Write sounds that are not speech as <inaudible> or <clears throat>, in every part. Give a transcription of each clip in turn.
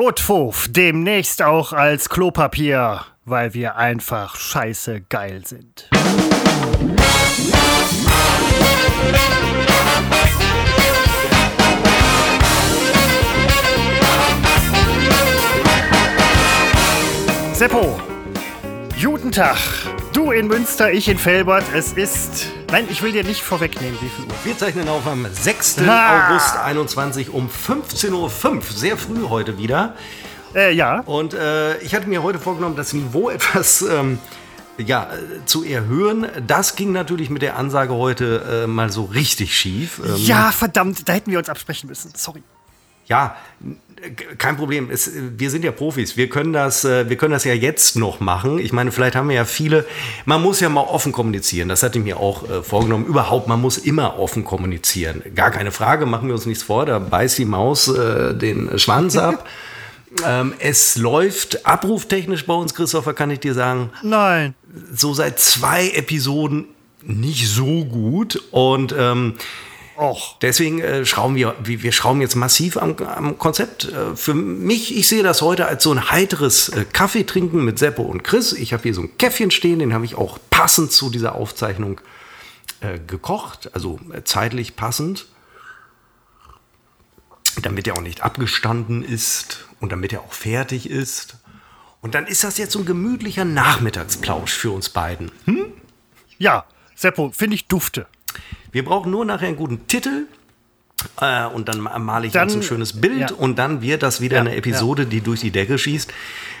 Utfuf, demnächst auch als Klopapier, weil wir einfach scheiße geil sind. Seppo, guten Tag. Du in Münster, ich in Felbert. Es ist. Nein, ich will dir nicht vorwegnehmen, wie viel Uhr. Wir zeichnen auf am 6. Ah. August 21 um 15.05 Uhr. Sehr früh heute wieder. Äh, ja. Und äh, ich hatte mir heute vorgenommen, das Niveau <laughs> etwas ähm, ja, äh, zu erhöhen. Das ging natürlich mit der Ansage heute äh, mal so richtig schief. Ähm, Ja, verdammt, da hätten wir uns absprechen müssen. Sorry. Ja, kein Problem. Es, wir sind ja Profis. Wir können das, äh, wir können das ja jetzt noch machen. Ich meine, vielleicht haben wir ja viele. Man muss ja mal offen kommunizieren. Das hatte ich mir auch äh, vorgenommen. Überhaupt, man muss immer offen kommunizieren. Gar keine Frage. Machen wir uns nichts vor. Da beißt die Maus äh, den Schwanz ab. <laughs> ähm, es läuft abruftechnisch bei uns, Christopher, kann ich dir sagen, Nein. so seit zwei Episoden nicht so gut. Und ähm, Och. Deswegen äh, schrauben wir, wir schrauben jetzt massiv am, am Konzept. Äh, für mich, ich sehe das heute als so ein heiteres äh, Kaffee trinken mit Seppo und Chris. Ich habe hier so ein Käffchen stehen, den habe ich auch passend zu dieser Aufzeichnung äh, gekocht, also äh, zeitlich passend, damit er auch nicht abgestanden ist und damit er auch fertig ist. Und dann ist das jetzt so ein gemütlicher Nachmittagsplausch für uns beiden. Ja, Seppo, finde ich dufte. Wir brauchen nur nachher einen guten Titel. Äh, und dann ma- male ich Dann- uns ein schönes Bild ja. und dann wird das wieder Ja, eine Episode, die durch die Decke schießt.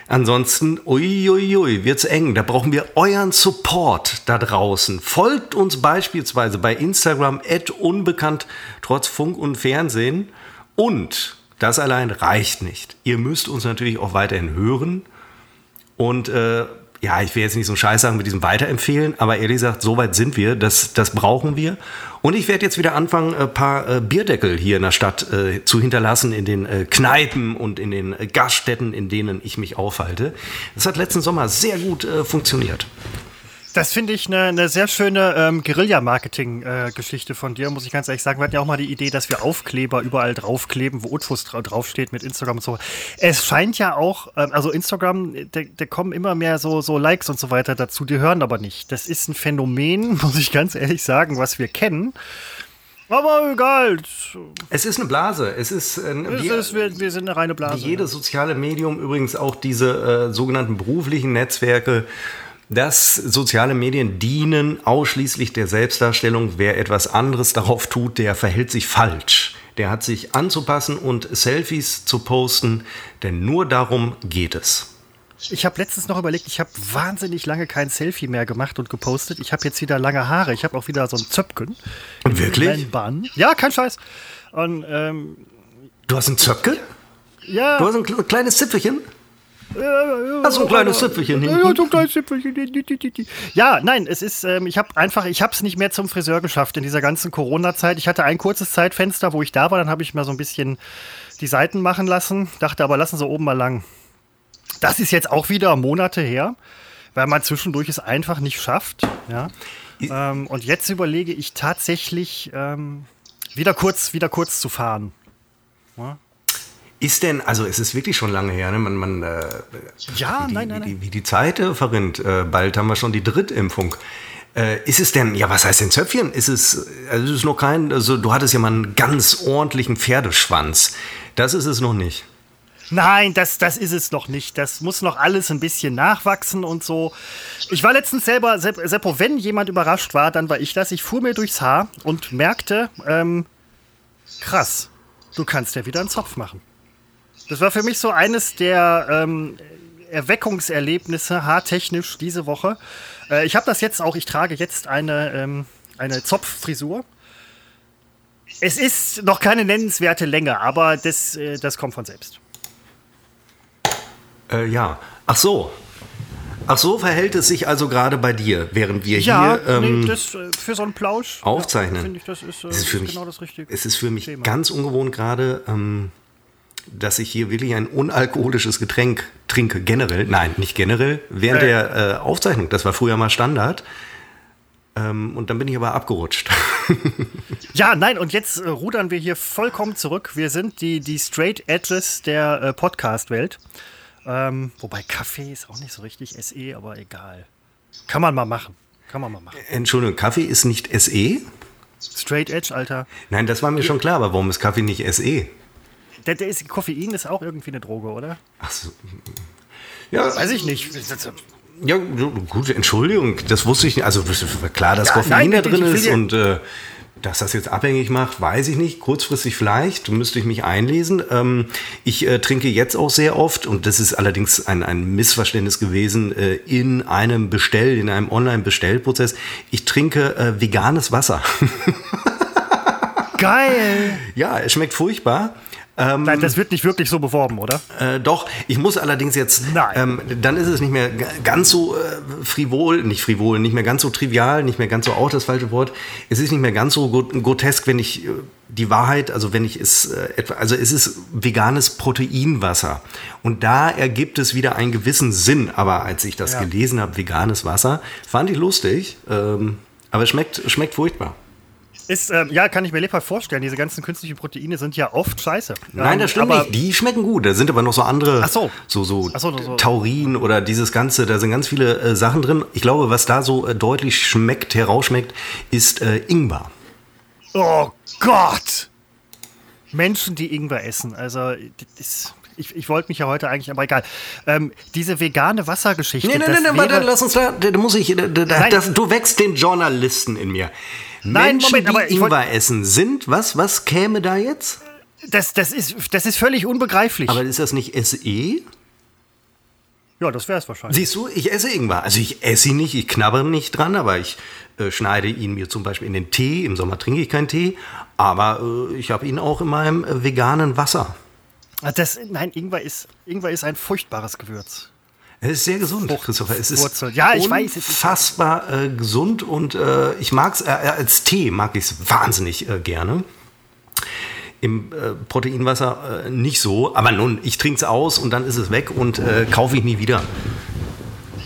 Ansonsten, uiuiui, wird's eng. Da brauchen wir euren Support da draußen. Folgt uns beispielsweise bei Instagram unbekannt trotz Funk und Fernsehen. Und das allein reicht nicht. Ihr müsst uns natürlich auch weiterhin hören. Und äh, ja, ich will jetzt nicht so Scheiß sagen mit diesem Weiterempfehlen, aber ehrlich gesagt, so weit sind wir, das, das brauchen wir. Und ich werde jetzt wieder anfangen, ein paar äh, Bierdeckel hier in der Stadt äh, zu hinterlassen, in den äh, Kneipen und in den Gaststätten, in denen ich mich aufhalte. Das hat letzten Sommer sehr gut äh, funktioniert. Das finde ich eine eine sehr schöne ähm, Guerilla-Marketing-Geschichte von dir, muss ich ganz ehrlich sagen. Wir hatten ja auch mal die Idee, dass wir Aufkleber überall draufkleben, wo Utfus dra draufsteht mit Instagram und so. Es scheint ja auch, ähm, also Instagram, da kommen immer mehr so, so Likes und so weiter dazu, die hören aber nicht. Das ist ein Phänomen, <laughs> muss ich ganz ehrlich sagen, was wir kennen. Aber egal, Es ist eine Blase. Es ist, äh, es wir, ist, wir, wir sind eine reine Blase. Wie jedes soziale Medium, übrigens auch diese äh, sogenannten beruflichen Netzwerke, dass soziale Medien dienen ausschließlich der Selbstdarstellung. Wer etwas anderes darauf tut, der verhält sich falsch. Der hat sich anzupassen und Selfies zu posten, denn nur darum geht es. Ich habe letztens noch überlegt, ich habe wahnsinnig lange kein Selfie mehr gemacht und gepostet. Ich habe jetzt wieder lange Haare. Ich habe auch wieder so ein Zöpken. Wirklich? Ja, kein Scheiß. Und ähm, Du hast ein Zöpke? ja. Du hast ein kle- kleines Zipfelchen? Hast du ein kleines Zipfelchen Ja, hinten? so ein kleines Zipfelchen. Ja, nein, es ist, ähm, ich habe einfach, ich habe es nicht mehr zum Friseur geschafft in dieser ganzen Corona-Zeit. Ich hatte ein kurzes Zeitfenster, wo ich da war, dann habe ich mal so ein bisschen die Seiten machen lassen, dachte aber, lassen Sie oben mal lang. Das ist jetzt auch wieder Monate her, weil man zwischendurch es einfach nicht schafft. Ja. Ähm, und jetzt überlege ich tatsächlich, ähm, wieder kurz, wieder kurz zu fahren. Ist denn, also es ist wirklich schon lange her, ne? man, man, äh, Ja, wie die, nein, nein, wie, nein. die, wie die Zeit äh, verrinnt. Äh, bald haben wir schon die Drittimpfung. Äh, ist es denn, ja, was heißt denn Zöpfchen? Ist es, also es ist noch kein, also du hattest ja mal einen ganz ordentlichen Pferdeschwanz. Das ist es noch nicht. Nein, das, das ist es noch nicht. Das muss noch alles ein bisschen nachwachsen und so. Ich war letztens selber, Sepp- Seppo, wenn jemand überrascht war, dann war ich das. Ich fuhr mir durchs Haar und merkte, ähm, krass, du kannst ja wieder einen Zopf machen. Das war für mich so eines der ähm, Erweckungserlebnisse, haartechnisch, diese Woche. Äh, ich habe das jetzt auch, ich trage jetzt eine, ähm, eine Zopffrisur. Es ist noch keine nennenswerte Länge, aber das, äh, das kommt von selbst. Äh, ja. Ach so. Ach so verhält es sich also gerade bei dir, während wir Ja, hier ähm, nee, das äh, für so einen Plausch aufzeichnen. Ja, ich, das ist, äh, es ist für mich, genau das Richtige. Es ist für mich Thema. ganz ungewohnt gerade, ähm, dass ich hier wirklich ein unalkoholisches Getränk trinke. Generell, nein, nicht generell, während Äh. der äh, Aufzeichnung. Das war früher mal Standard. Ähm, und dann bin ich aber abgerutscht. <laughs> ja, nein, und jetzt äh, rudern wir hier vollkommen zurück. Wir sind die, die Straight Edges der äh, Podcast-Welt. Ähm, wobei Kaffee ist auch nicht so richtig SE, aber egal. Kann man mal machen. Kann man mal machen. Entschuldigung, Kaffee ist nicht SE? Straight Edge, Alter. Nein, das war mir schon klar, aber warum ist Kaffee nicht SE? Der, der ist, Koffein ist auch irgendwie eine Droge, oder? Ach so. Ja, weiß ich nicht. Ja, gut, Entschuldigung, das wusste ich nicht. Also klar, dass ja, Koffein nein, da drin ist und äh, dass das jetzt abhängig macht, weiß ich nicht. Kurzfristig vielleicht, müsste ich mich einlesen. Ähm, ich äh, trinke jetzt auch sehr oft, und das ist allerdings ein, ein Missverständnis gewesen, äh, in einem Bestell, in einem Online-Bestellprozess. Ich trinke äh, veganes Wasser. <laughs> Geil! Ja, es schmeckt furchtbar. Ähm, Nein, das wird nicht wirklich so beworben, oder? Äh, doch, ich muss allerdings jetzt, ähm, dann ist es nicht mehr ganz so äh, frivol, nicht frivol, nicht mehr ganz so trivial, nicht mehr ganz so auch das falsche Wort. Es ist nicht mehr ganz so grotesk, wenn ich äh, die Wahrheit, also wenn ich es äh, etwa, also es ist veganes Proteinwasser. Und da ergibt es wieder einen gewissen Sinn. Aber als ich das ja. gelesen habe, veganes Wasser, fand ich lustig. Ähm, aber es schmeckt, schmeckt furchtbar. Ist, ähm, ja, kann ich mir lebhaft vorstellen. Diese ganzen künstlichen Proteine sind ja oft scheiße. Nein, das stimmt nicht. Die schmecken gut. Da sind aber noch so andere, so. so, so, so, so, Taurin oder dieses Ganze. Da sind ganz viele äh, Sachen drin. Ich glaube, was da so äh, deutlich schmeckt, herausschmeckt, ist äh, Ingwer. Oh Gott! Menschen, die Ingwer essen. Also, das ich, ich wollte mich ja heute eigentlich, aber egal. Ähm, diese vegane Wassergeschichte. Nee, nee, nee, nee warte, lass uns da, da muss ich, da, da, das, du wächst den Journalisten in mir. Nein, Menschen, Moment, aber die Ingwer essen sind, was, was käme da jetzt? Das, das, ist, das ist völlig unbegreiflich. Aber ist das nicht SE? Ja, das wäre es wahrscheinlich. Siehst du, ich esse Ingwer. Also ich esse ihn nicht, ich knabbere nicht dran, aber ich äh, schneide ihn mir zum Beispiel in den Tee. Im Sommer trinke ich keinen Tee, aber äh, ich habe ihn auch in meinem äh, veganen Wasser. Ah, das, nein, Ingwer ist, Ingwer ist ein furchtbares Gewürz. Es ist sehr gesund, Frucht, Christopher. Es ist Wurzel. ja, ich weiß, unfassbar äh, gesund und äh, ich mag es, äh, als Tee mag ich es wahnsinnig äh, gerne. Im äh, Proteinwasser äh, nicht so, aber nun, ich trinke es aus und dann ist es weg und kaufe ich nie wieder.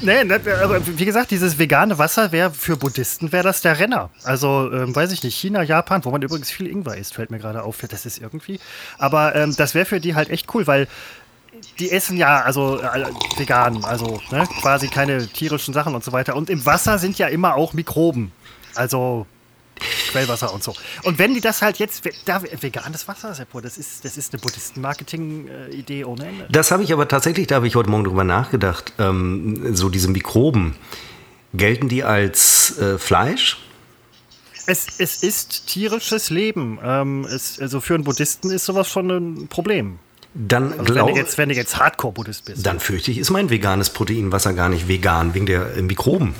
Nee, ne, aber wie gesagt, dieses vegane Wasser wäre für Buddhisten wäre das der Renner. Also, ähm, weiß ich nicht, China, Japan, wo man übrigens viel Ingwer isst, fällt mir gerade auf. Das ist irgendwie. Aber ähm, das wäre für die halt echt cool, weil die essen ja, also äh, vegan, also ne, quasi keine tierischen Sachen und so weiter. Und im Wasser sind ja immer auch Mikroben. Also Quellwasser und so. Und wenn die das halt jetzt, da, veganes Wasser, Seppo, das ist, das ist eine Buddhisten-Marketing-Idee ohne Ende. Das habe ich aber tatsächlich, da habe ich heute Morgen drüber nachgedacht, ähm, so diese Mikroben, gelten die als äh, Fleisch? Es, es ist tierisches Leben. Ähm, es, also für einen Buddhisten ist sowas schon ein Problem. Dann also glaub, wenn, du jetzt, wenn du jetzt Hardcore-Buddhist bist. Dann fürchte ich, ist mein veganes Proteinwasser gar nicht vegan, wegen der äh, Mikroben.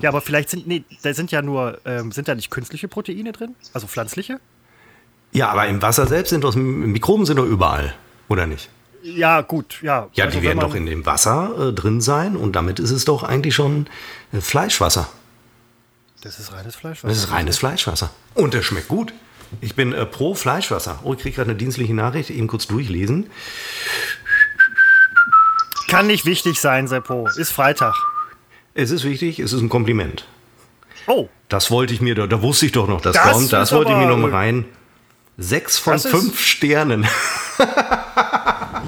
Ja, aber vielleicht sind, nee, da sind ja nur, ähm, sind da nicht künstliche Proteine drin? Also pflanzliche? Ja, aber im Wasser selbst sind doch, Mikroben sind doch überall, oder nicht? Ja, gut, ja. Ja, also die werden doch in dem Wasser äh, drin sein und damit ist es doch eigentlich schon äh, Fleischwasser. Das ist reines Fleischwasser. Das ist reines Fleischwasser. Und es schmeckt gut. Ich bin äh, pro Fleischwasser. Oh, ich kriege gerade eine dienstliche Nachricht, eben kurz durchlesen. Kann nicht wichtig sein, Seppo. Ist Freitag. Es ist wichtig, es ist ein Kompliment. Oh. Das wollte ich mir, da, da wusste ich doch noch, das, das kommt. Das wollte ich mir noch mal rein. Sechs von fünf Sternen. <laughs>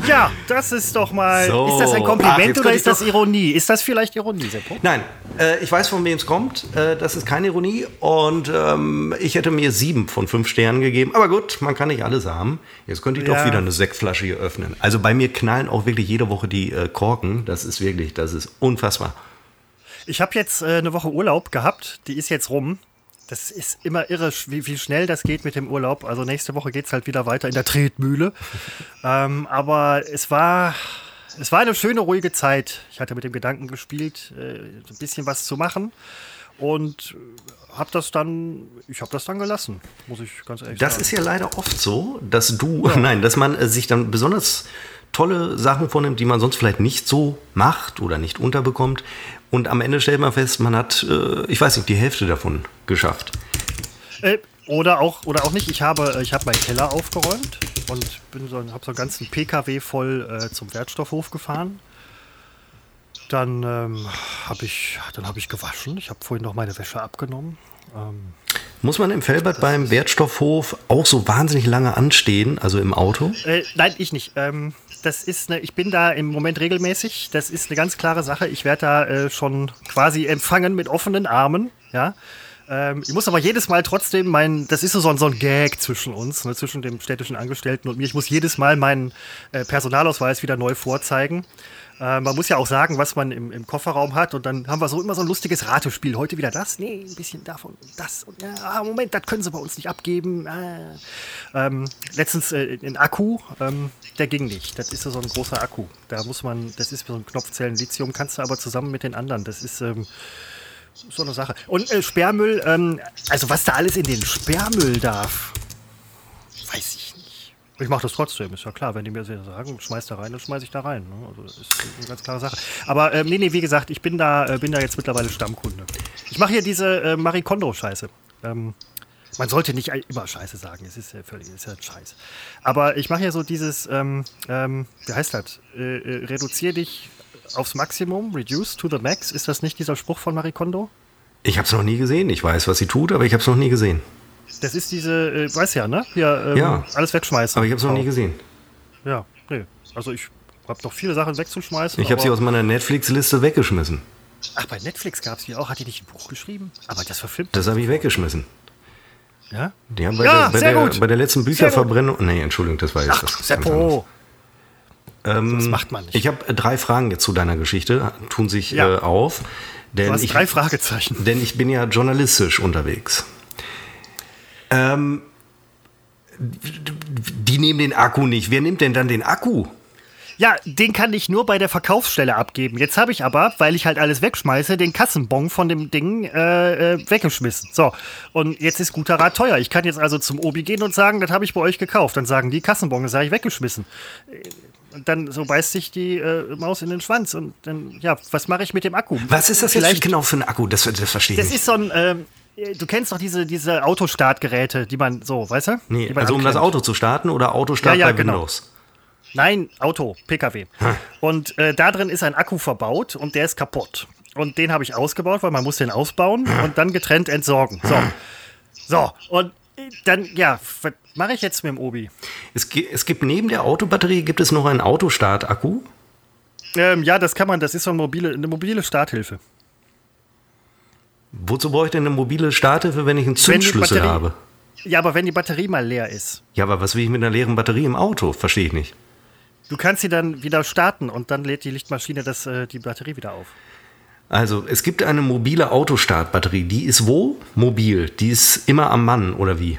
Ja, das ist doch mal. So. Ist das ein Kompliment Ach, oder ist das Ironie? Ist das vielleicht Ironie, Seppo? Nein, äh, ich weiß, von wem es kommt. Äh, das ist keine Ironie. Und ähm, ich hätte mir sieben von fünf Sternen gegeben. Aber gut, man kann nicht alles haben. Jetzt könnte ich ja. doch wieder eine Sektflasche hier öffnen. Also bei mir knallen auch wirklich jede Woche die äh, Korken. Das ist wirklich, das ist unfassbar. Ich habe jetzt äh, eine Woche Urlaub gehabt. Die ist jetzt rum. Das ist immer irre, wie, wie schnell das geht mit dem Urlaub. Also nächste Woche geht es halt wieder weiter in der Tretmühle. <laughs> ähm, aber es war, es war eine schöne, ruhige Zeit. Ich hatte mit dem Gedanken gespielt, äh, ein bisschen was zu machen. Und habe das dann, ich habe das dann gelassen, muss ich ganz ehrlich das sagen. Das ist ja leider oft so, dass du, ja. <laughs> nein, dass man äh, sich dann besonders tolle Sachen vornimmt, die man sonst vielleicht nicht so macht oder nicht unterbekommt. Und am Ende stellt man fest, man hat, äh, ich weiß nicht, die Hälfte davon geschafft. Äh, oder auch, oder auch nicht. Ich habe, ich habe meinen Keller aufgeräumt und so, habe so einen ganzen PKW voll äh, zum Wertstoffhof gefahren. Dann ähm, habe ich, dann ich gewaschen. Ich habe vorhin noch meine Wäsche abgenommen. Ähm, Muss man im Fellbad beim Wertstoffhof auch so wahnsinnig lange anstehen, also im Auto? Äh, nein, ich nicht. Ähm, das ist eine, ich bin da im Moment regelmäßig. Das ist eine ganz klare Sache. Ich werde da äh, schon quasi empfangen mit offenen Armen. Ja. Ähm, ich muss aber jedes Mal trotzdem mein, das ist so ein, so ein Gag zwischen uns, ne, zwischen dem städtischen Angestellten und mir. Ich muss jedes Mal meinen äh, Personalausweis wieder neu vorzeigen. Äh, man muss ja auch sagen, was man im, im, Kofferraum hat. Und dann haben wir so immer so ein lustiges Ratespiel. Heute wieder das, nee, ein bisschen davon, das. Und ja, ah, Moment, das können sie bei uns nicht abgeben. Ah. Ähm, letztens äh, ein Akku, ähm, der ging nicht. Das ist so ein großer Akku. Da muss man, das ist so ein Knopfzellen-Lithium, kannst du aber zusammen mit den anderen. Das ist. Ähm, so eine Sache. Und äh, Sperrmüll, ähm, also was da alles in den Sperrmüll darf, weiß ich nicht. Ich mache das trotzdem, ist ja klar. Wenn die mir sagen, schmeiß da rein, dann schmeiß ich da rein. Ne? Also das ist eine ganz klare Sache. Aber ähm, nee, nee, wie gesagt, ich bin da, äh, bin da jetzt mittlerweile Stammkunde. Ich mache hier diese äh, Marie Kondo-Scheiße. Ähm, man sollte nicht immer Scheiße sagen, es ist ja völlig, es ist ja Scheiß. Aber ich mache ja so dieses, ähm, ähm, wie heißt das? Äh, äh, reduzier dich aufs Maximum, reduce to the max. Ist das nicht dieser Spruch von Marie Kondo? Ich habe es noch nie gesehen. Ich weiß, was sie tut, aber ich habe es noch nie gesehen. Das ist diese, äh, weiß ja, ne? Hier, ähm, ja. alles wegschmeißen. Aber ich habe es noch nie gesehen. Ja, nee. Also ich habe noch viele Sachen wegzuschmeißen. Ich habe sie aus meiner Netflix-Liste weggeschmissen. Ach, bei Netflix gab es die auch. Hat die nicht ein Buch geschrieben? Aber das verfilmt. Das habe ich weggeschmissen. Ja? Ja, bei, ja, der, bei, der, bei der letzten Bücherverbrennung. Nee, Entschuldigung, das war jetzt Ach, das. Seppo. Ähm, das macht man nicht. Ich habe drei Fragen jetzt zu deiner Geschichte, tun sich Ja. äh, auf. Denn Du hast ich, drei Fragezeichen. denn ich bin ja journalistisch unterwegs. Ähm, die nehmen den Akku nicht. Wer nimmt denn dann den Akku? Ja, den kann ich nur bei der Verkaufsstelle abgeben. Jetzt habe ich aber, weil ich halt alles wegschmeiße, den Kassenbon von dem Ding äh, äh, weggeschmissen. So, und jetzt ist guter Rat teuer. Ich kann jetzt also zum Obi gehen und sagen, das habe ich bei euch gekauft. Dann sagen die Kassenbon, das habe ich weggeschmissen. Und dann so beißt sich die äh, Maus in den Schwanz. Und dann, ja, was mache ich mit dem Akku? Was ist das jetzt Vielleicht- genau für ein Akku? Das, das verstehe ich Das nicht. ist so ein, ähm, du kennst doch diese, diese Autostartgeräte, die man so, weißt du? Nee, also um das. Auto zu starten oder Autostart Ja, ja, bei genau. Windows? Nein, Auto, PKW. Und äh, da drin ist ein Akku verbaut und der ist kaputt. Und den habe ich ausgebaut, weil man muss den ausbauen und dann getrennt entsorgen. So. So, und dann, ja, was mache ich jetzt mit dem Obi? Es, es gibt neben der Autobatterie gibt es noch einen Autostart-Akku. Ähm, ja, das kann man, das ist so eine mobile, eine mobile Starthilfe. Wozu brauche ich denn eine mobile Starthilfe, wenn ich einen Zündschlüssel Batterie- habe? Ja, aber wenn die Batterie mal leer ist, Ja, aber was will ich mit einer leeren Batterie im Auto? Verstehe ich nicht. du kannst sie dann wieder starten und dann lädt die Lichtmaschine das, äh, die Batterie wieder auf. Also, es gibt eine mobile Autostartbatterie. Die ist wo? Mobil. Die ist immer am Mann, oder wie?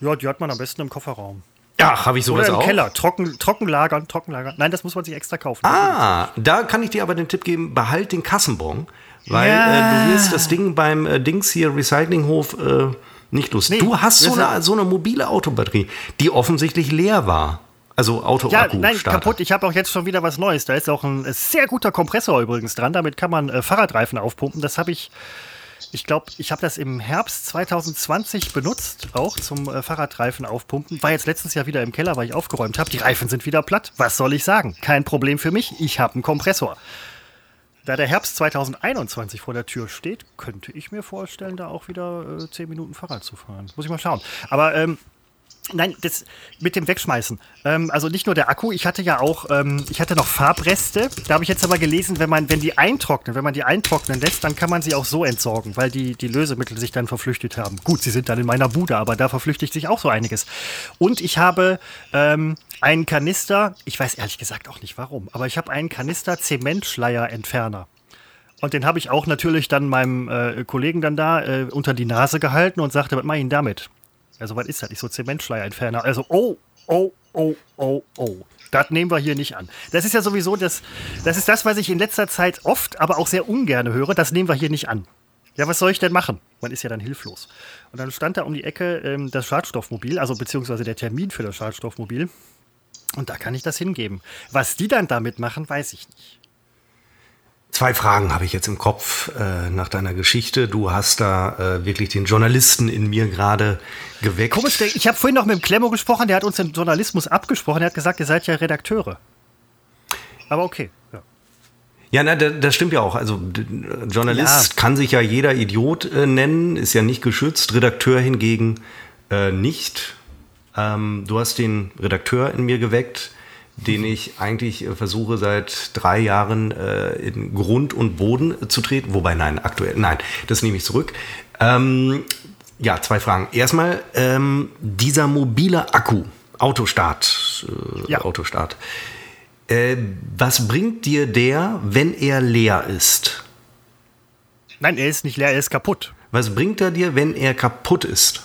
Ja, die hat man am besten im Kofferraum. Ja, habe ich sowas Oder im auch? Keller, trocken, trocken lagern, trocken lagern. Nein, das muss man sich extra kaufen. Ah, da kann ich dir aber den Tipp geben, behalt den Kassenbon, weil Ja. äh, du wirst das Ding beim äh, Dings hier Recyclinghof äh, nicht los. Nee, du hast so eine, so eine mobile Autobatterie, die offensichtlich leer war. Also auto Ja, nein, kaputt. Ich habe auch jetzt schon wieder was Neues. Da ist auch ein äh, sehr guter Kompressor übrigens dran. Damit kann man äh, Fahrradreifen aufpumpen. Das habe ich, ich glaube, ich habe das im Herbst 2020 benutzt, auch zum äh, Fahrradreifen aufpumpen. War jetzt letztes Jahr wieder im Keller, weil ich aufgeräumt habe. Die Reifen sind wieder platt. Was soll ich sagen? Kein Problem für mich. Ich habe einen Kompressor. Da der Herbst 2021 vor der Tür steht, könnte ich mir vorstellen, da auch wieder äh, 10 Minuten Fahrrad zu fahren. Muss ich mal schauen. Aber ähm, Nein, das mit dem Wegschmeißen. Ähm, also nicht nur der Akku, ich hatte ja auch, ähm, ich hatte noch Farbreste. Da habe ich jetzt aber gelesen, wenn man, wenn die eintrocknen, wenn man die eintrocknen lässt, dann kann man sie auch so entsorgen, weil die, die Lösemittel sich dann verflüchtigt haben. Gut, sie sind dann in meiner Bude, aber da verflüchtigt sich auch so einiges. Und ich habe ähm, einen Kanister, ich weiß ehrlich gesagt auch nicht warum, aber ich habe einen Kanister Zementschleierentferner. Und den habe ich auch natürlich dann meinem äh, Kollegen dann da äh, unter die Nase gehalten und sagte, was mache ich denn damit? Also, was ist das? Ich so Zementschleierentferner. Also, oh, oh, oh, oh, oh. Das nehmen wir hier nicht an. Das ist ja sowieso das, das ist das, was ich in letzter Zeit oft, aber auch sehr ungern höre. Das nehmen wir hier nicht an. Ja, was soll ich denn machen? Man ist ja dann hilflos. Und dann stand da um die Ecke ähm, das Schadstoffmobil, also beziehungsweise der Termin für das Schadstoffmobil. Und da kann ich das hingeben. Was die dann damit machen, weiß ich nicht. Zwei Fragen habe ich jetzt im Kopf äh, nach deiner Geschichte. Du hast da äh, wirklich den Journalisten in mir gerade geweckt. Komisch, ich habe vorhin noch mit dem Klemmo gesprochen, der hat uns den Journalismus abgesprochen, der hat gesagt, ihr seid ja Redakteure. Aber okay. Ja. Ja, na, das stimmt ja auch. Also Journalist ja. kann sich ja jeder Idiot äh, nennen, ist ja nicht geschützt. Redakteur hingegen äh, nicht. Ähm, du hast den Redakteur in mir geweckt, den ich eigentlich äh, versuche seit drei Jahren äh, in Grund und Boden zu treten. Wobei, nein, aktuell, nein, das nehme ich zurück. Ähm, ja, zwei Fragen. Erstmal, ähm, dieser mobile Akku, Autostart, äh, ja. Autostart. Äh, was bringt dir der, wenn er leer ist? Nein, er ist nicht leer, er ist kaputt. Was bringt er dir, wenn er kaputt ist?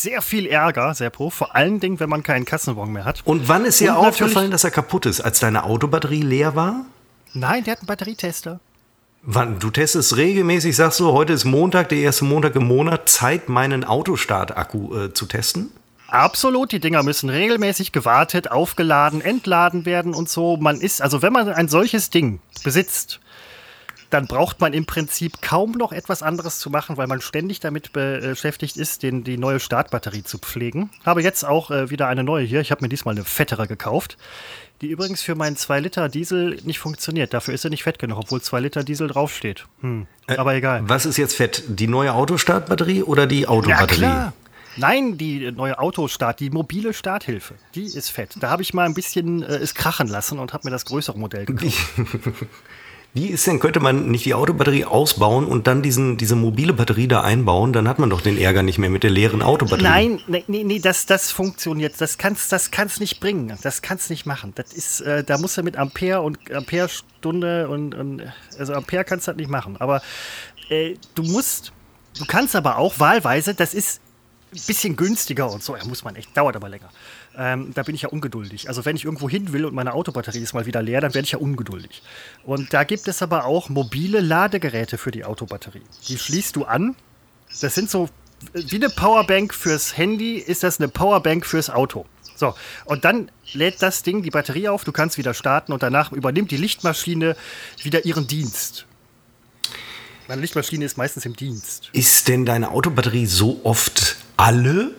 Sehr viel Ärger, Seppo. Vor allen Dingen, wenn man keinen Kassenbon mehr hat. Und wann ist dir aufgefallen, dass er kaputt ist? Als deine Autobatterie leer war? Nein, der hat einen Batterietester. Wann, du testest regelmäßig, sagst du, heute ist Montag, der erste Montag im Monat, Zeit, meinen Autostart-Akku äh, zu testen? Absolut, die Dinger müssen regelmäßig gewartet, aufgeladen, entladen werden und so. Man ist, also wenn man ein solches Ding besitzt, dann braucht man im Prinzip kaum noch etwas anderes zu machen, weil man ständig damit beschäftigt ist, den, die neue Startbatterie zu pflegen. Habe jetzt auch äh, wieder eine neue hier. Ich habe mir diesmal eine fettere gekauft, die übrigens für meinen 2 Liter Diesel nicht funktioniert. Dafür ist sie nicht fett genug, obwohl 2 Liter Diesel draufsteht. Hm. Äh, Aber egal. Was ist jetzt fett? Die neue Autostartbatterie oder die Autobatterie? Ja, klar. Nein, die neue Autostart, die mobile Starthilfe, die ist fett. Da habe ich mal ein bisschen äh, es krachen lassen und habe mir das größere Modell gekauft. <laughs> Wie ist denn, könnte man nicht die Autobatterie ausbauen und dann diesen, diese mobile Batterie da einbauen? Dann hat man doch den Ärger nicht mehr mit der leeren Autobatterie. Nein, nee, nee, das, das funktioniert. Das kannst das kann's nicht bringen. Das kannst nicht machen. Das ist, äh, da musst du mit Ampere und Amperestunde und, und also Ampere kannst du das nicht machen. Aber äh, du musst, du kannst aber auch wahlweise, das ist ein bisschen günstiger und so. Ja, muss man echt, dauert aber länger. Ähm, da bin ich ja ungeduldig. Also wenn ich irgendwo hin will und meine Autobatterie ist mal wieder leer, dann werde ich ja ungeduldig. Und da gibt es aber auch mobile Ladegeräte für die Autobatterie. Die schließt du an. Das sind so wie eine Powerbank fürs Handy, ist das eine Powerbank fürs Auto. So, und dann lädt das Ding die Batterie auf, du kannst wieder starten und danach übernimmt die Lichtmaschine wieder ihren Dienst. Meine Lichtmaschine ist meistens im Dienst. Ist denn deine Autobatterie so oft alle?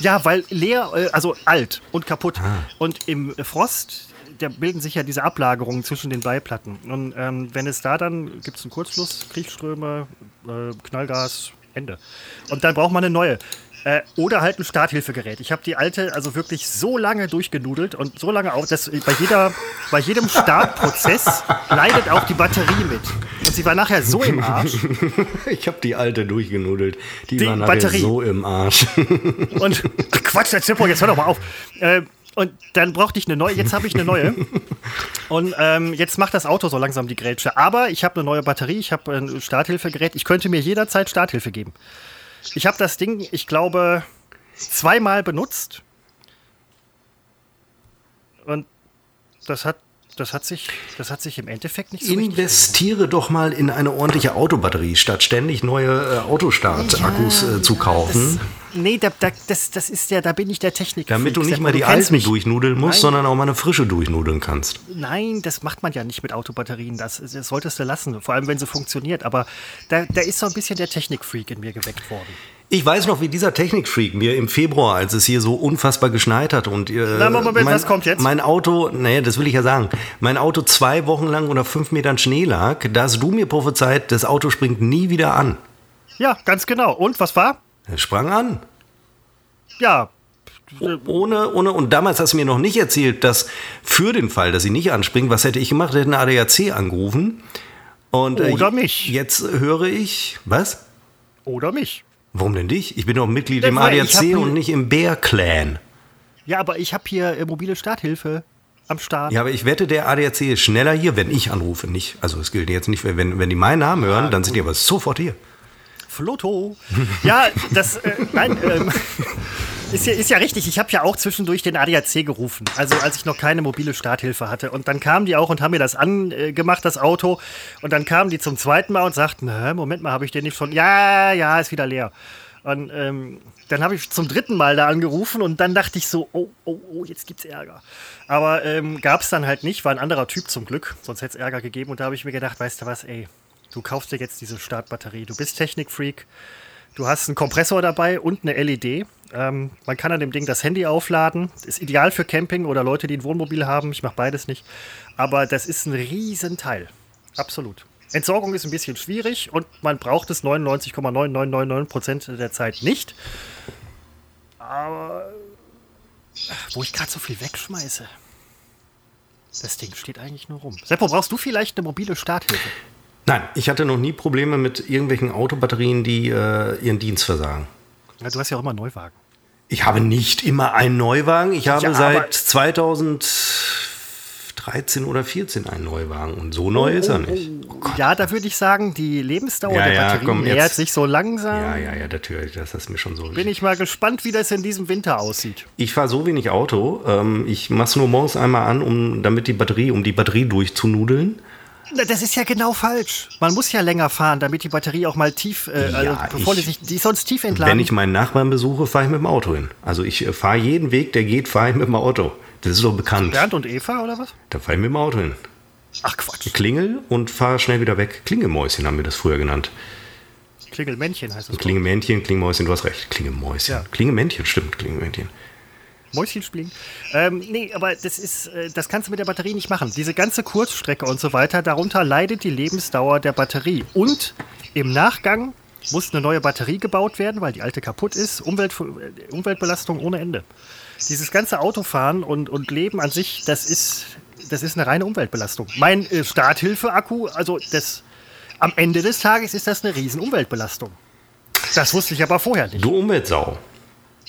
Ja, weil leer, äh, also alt und kaputt. Ah. Und im Frost, da bilden sich ja diese Ablagerungen zwischen den Beiplatten. Und ähm, wenn es da dann, gibt es einen Kurzschluss, Kriegsströme, äh, Knallgas, Ende. Und dann braucht man eine neue. Äh, oder halt ein Starthilfegerät. Ich habe die alte also wirklich so lange durchgenudelt und so lange auch, dass bei, jeder, bei jedem Startprozess leidet auch die Batterie mit. Und sie war nachher so im Arsch. <laughs> Ich habe die alte durchgenudelt. Die, die war nachher Batterie. so im Arsch. <laughs> Und Quatsch, der Zippo, jetzt hör doch mal auf. Äh, und dann brauchte ich eine neue, jetzt habe ich eine neue. Und ähm, jetzt macht das Auto so langsam die Grätsche. Aber ich habe eine neue Batterie, ich habe ein Starthilfegerät. Ich könnte mir jederzeit Starthilfe geben. Ich habe das Ding, ich glaube, zweimal benutzt. Und das hat das hat sich, das hat sich im Endeffekt nicht so Investiere doch mal in eine ordentliche Autobatterie, statt ständig neue äh, Autostart-Akkus ja, äh, zu kaufen. Das, nee, da, da, das, das ist ja, da bin ich der Techniker. Damit du nicht mal die alten mich. durchnudeln musst, Nein. sondern auch mal eine frische durchnudeln kannst. Nein, das macht man ja nicht mit Autobatterien. Das, das solltest du lassen, vor allem wenn sie funktioniert. Aber da, da ist so ein bisschen der Technikfreak in mir geweckt worden. Ich weiß noch, wie dieser Technikfreak mir im Februar, als es hier so unfassbar geschneit hat und äh, Na, Moment, mein, was kommt jetzt? Mein Auto, naja, das will ich ja sagen, mein Auto zwei Wochen lang unter fünf Metern Schnee lag, da hast du mir prophezeit, das Auto springt nie wieder an. Ja, ganz genau. Und was war? Es sprang an. Ja. Ohne, ohne, und damals hast du mir noch nicht erzählt, dass für den Fall, dass sie nicht anspringt, was hätte ich gemacht? Ich hätte eine ADAC angerufen. Und, äh, Oder mich. Jetzt höre ich, was? Oder mich. Warum denn dich? Ich bin doch Mitglied im ADAC und nicht im Bär-Clan. Ja, aber ich habe hier äh, mobile Starthilfe am Start. Ja, aber ich wette, der ADAC ist schneller hier, wenn ich anrufe. Nicht, also es gilt jetzt nicht, wenn, wenn die meinen Namen hören, ja, dann sind die aber sofort hier. Flotto. Ja, das, äh, nein, ähm, ist, ja, ist ja richtig. Ich habe ja auch zwischendurch den ADAC gerufen, also als ich noch keine mobile Starthilfe hatte. Und dann kamen die auch und haben mir das angemacht, das Auto. Und dann kamen die zum zweiten Mal und sagten, Moment mal, habe ich den nicht schon? Ja, ja, ist wieder leer. Und ähm, dann habe ich zum dritten Mal da angerufen und dann dachte ich so, oh, oh, oh, jetzt gibt's Ärger. Aber ähm, gab es dann halt nicht, war ein anderer Typ zum Glück, sonst hätte es Ärger gegeben. Und da habe ich mir gedacht, weißt du was, ey, du kaufst dir jetzt diese Startbatterie. Du bist Technikfreak. Du hast einen Kompressor dabei und eine LED. Ähm, man kann an dem Ding das Handy aufladen. Ist ideal für Camping oder Leute, die ein Wohnmobil haben. Ich mache beides nicht. Aber das ist ein Riesenteil. absolut. Entsorgung ist ein bisschen schwierig und man braucht es 99,9999% der Zeit nicht. Aber wo ich gerade so viel wegschmeiße. Das Ding steht eigentlich nur rum. Seppo, brauchst du vielleicht eine mobile Starthilfe? Nein, ich hatte noch nie Probleme mit irgendwelchen Autobatterien, die äh, ihren Dienst versagen. Ja, du hast ja auch immer Neuwagen. Ich habe nicht immer einen Neuwagen. Ich habe Ja, seit 2013 oder 14 einen Neuwagen. Und so neu ist er nicht. Ja, da würde ich sagen, die Lebensdauer Ja, der Batterie komm, nähert sich so langsam. Ja, ja, ja, natürlich. Das ist mir schon so. Bin ich mal gespannt, wie das in diesem Winter aussieht. Ich fahre so wenig Auto. Ähm, ich mache es nur morgens einmal an, um damit die Batterie, um die Batterie durchzunudeln. Das ist ja genau falsch. Man muss ja länger fahren, damit die Batterie auch mal tief, äh, also Ja, bevor die ich- sich, die ist sonst tief entladen. Wenn ich meinen Nachbarn besuche, fahre ich mit dem Auto hin. Also ich äh, fahre jeden Weg, der geht, fahre ich mit dem Auto. Das ist doch bekannt. Bernd und Eva oder was? Da fahre ich mit dem Auto hin. Ach Quatsch. Klingel und fahre schnell wieder weg. Klingelmäuschen haben wir das früher genannt. Klingelmännchen heißt es. Klingemännchen, Klingelmäuschen, du hast recht. Klingelmäuschen. Ja. Klingemännchen, stimmt, Klingemännchen. Mäuschen spielen. Ähm, nee, aber das ist, äh, das kannst du mit der Batterie nicht machen. Diese ganze Kurzstrecke und so weiter, darunter leidet die Lebensdauer der Batterie. Und im Nachgang muss eine neue Batterie gebaut werden, weil die alte kaputt ist. Umwelt, äh, Umweltbelastung ohne Ende. Dieses ganze Autofahren und, und Leben an sich, das ist, das ist eine reine Umweltbelastung. Mein äh, Starthilfe-Akku, also das, am Ende des Tages ist das eine riesen Umweltbelastung. Das wusste ich aber vorher nicht. Du Umweltsau.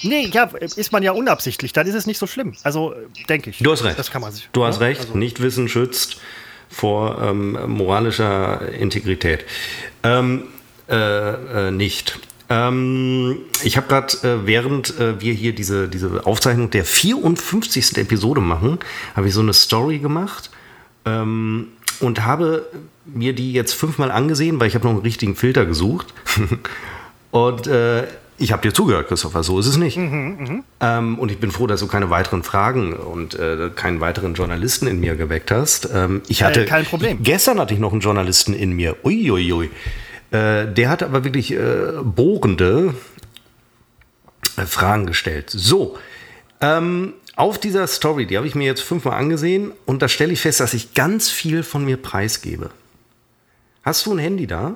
Nee, ja, ist man ja unabsichtlich, dann ist es nicht so schlimm. Also, denke ich. Du hast recht. Das kann man sich. Du hast recht. Also, Nichtwissen schützt vor ähm, moralischer Integrität. Ähm, äh, äh, nicht. Ähm, ich habe gerade, äh, während äh, wir hier diese, diese Aufzeichnung der 54. Episode machen, habe ich so eine Story gemacht ähm, und habe mir die jetzt fünfmal angesehen, weil ich habe noch einen richtigen Filter gesucht. <laughs> und äh, ich habe dir zugehört, Christopher, so ist es nicht. Mhm, Ähm, und ich bin froh, dass du keine weiteren Fragen und äh, keinen weiteren Journalisten in mir geweckt hast. Ähm, ich hatte, kein Problem. Gestern hatte ich noch einen Journalisten in mir. Uiuiui. Ui, ui. Äh, der hat aber wirklich äh, bohrende äh, Fragen gestellt. So, ähm, auf dieser Story, die habe ich mir jetzt fünfmal angesehen und da stelle ich fest, dass ich ganz viel von mir preisgebe. Hast du ein Handy da?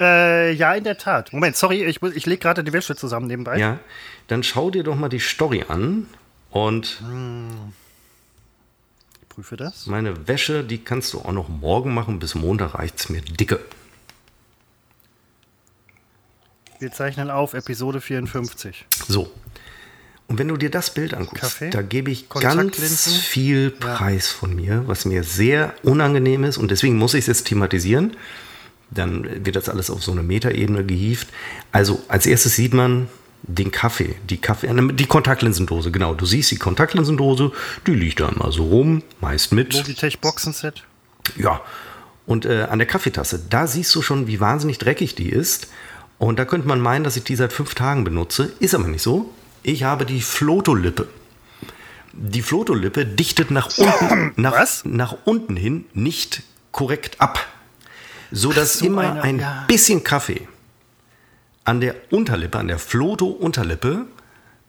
Äh, ja, in der Tat. Moment, sorry, ich, ich lege gerade die Wäsche zusammen nebenbei. Ja. Dann schau dir doch mal die Story an und Ich prüfe das. meine Wäsche, die kannst du auch noch morgen machen. Bis Montag reicht es mir dicke. Wir zeichnen auf Episode 54. So. Und wenn du dir das Bild anguckst, Kaffee, da gebe ich ganz viel Preis von mir, was mir sehr unangenehm ist und deswegen muss ich es jetzt thematisieren. Dann wird das alles auf so eine Metaebene gehievt. Also als erstes sieht man den Kaffee, die Kaffee, äh, die Kontaktlinsendose, genau. Du siehst die Kontaktlinsendose, die liegt da immer so rum, meist mit. Logitech Boxenset. Ja, und äh, an der Kaffeetasse, da siehst du schon, wie wahnsinnig dreckig die ist. Und da könnte man meinen, dass ich die seit fünf Tagen benutze. Ist aber nicht so. Ich habe die Flotolippe. Die Flotolippe dichtet nach unten, <coughs> nach, nach unten hin nicht korrekt ab. So dass so immer eine- ein ja. bisschen Kaffee an der Unterlippe, an der Floto-Unterlippe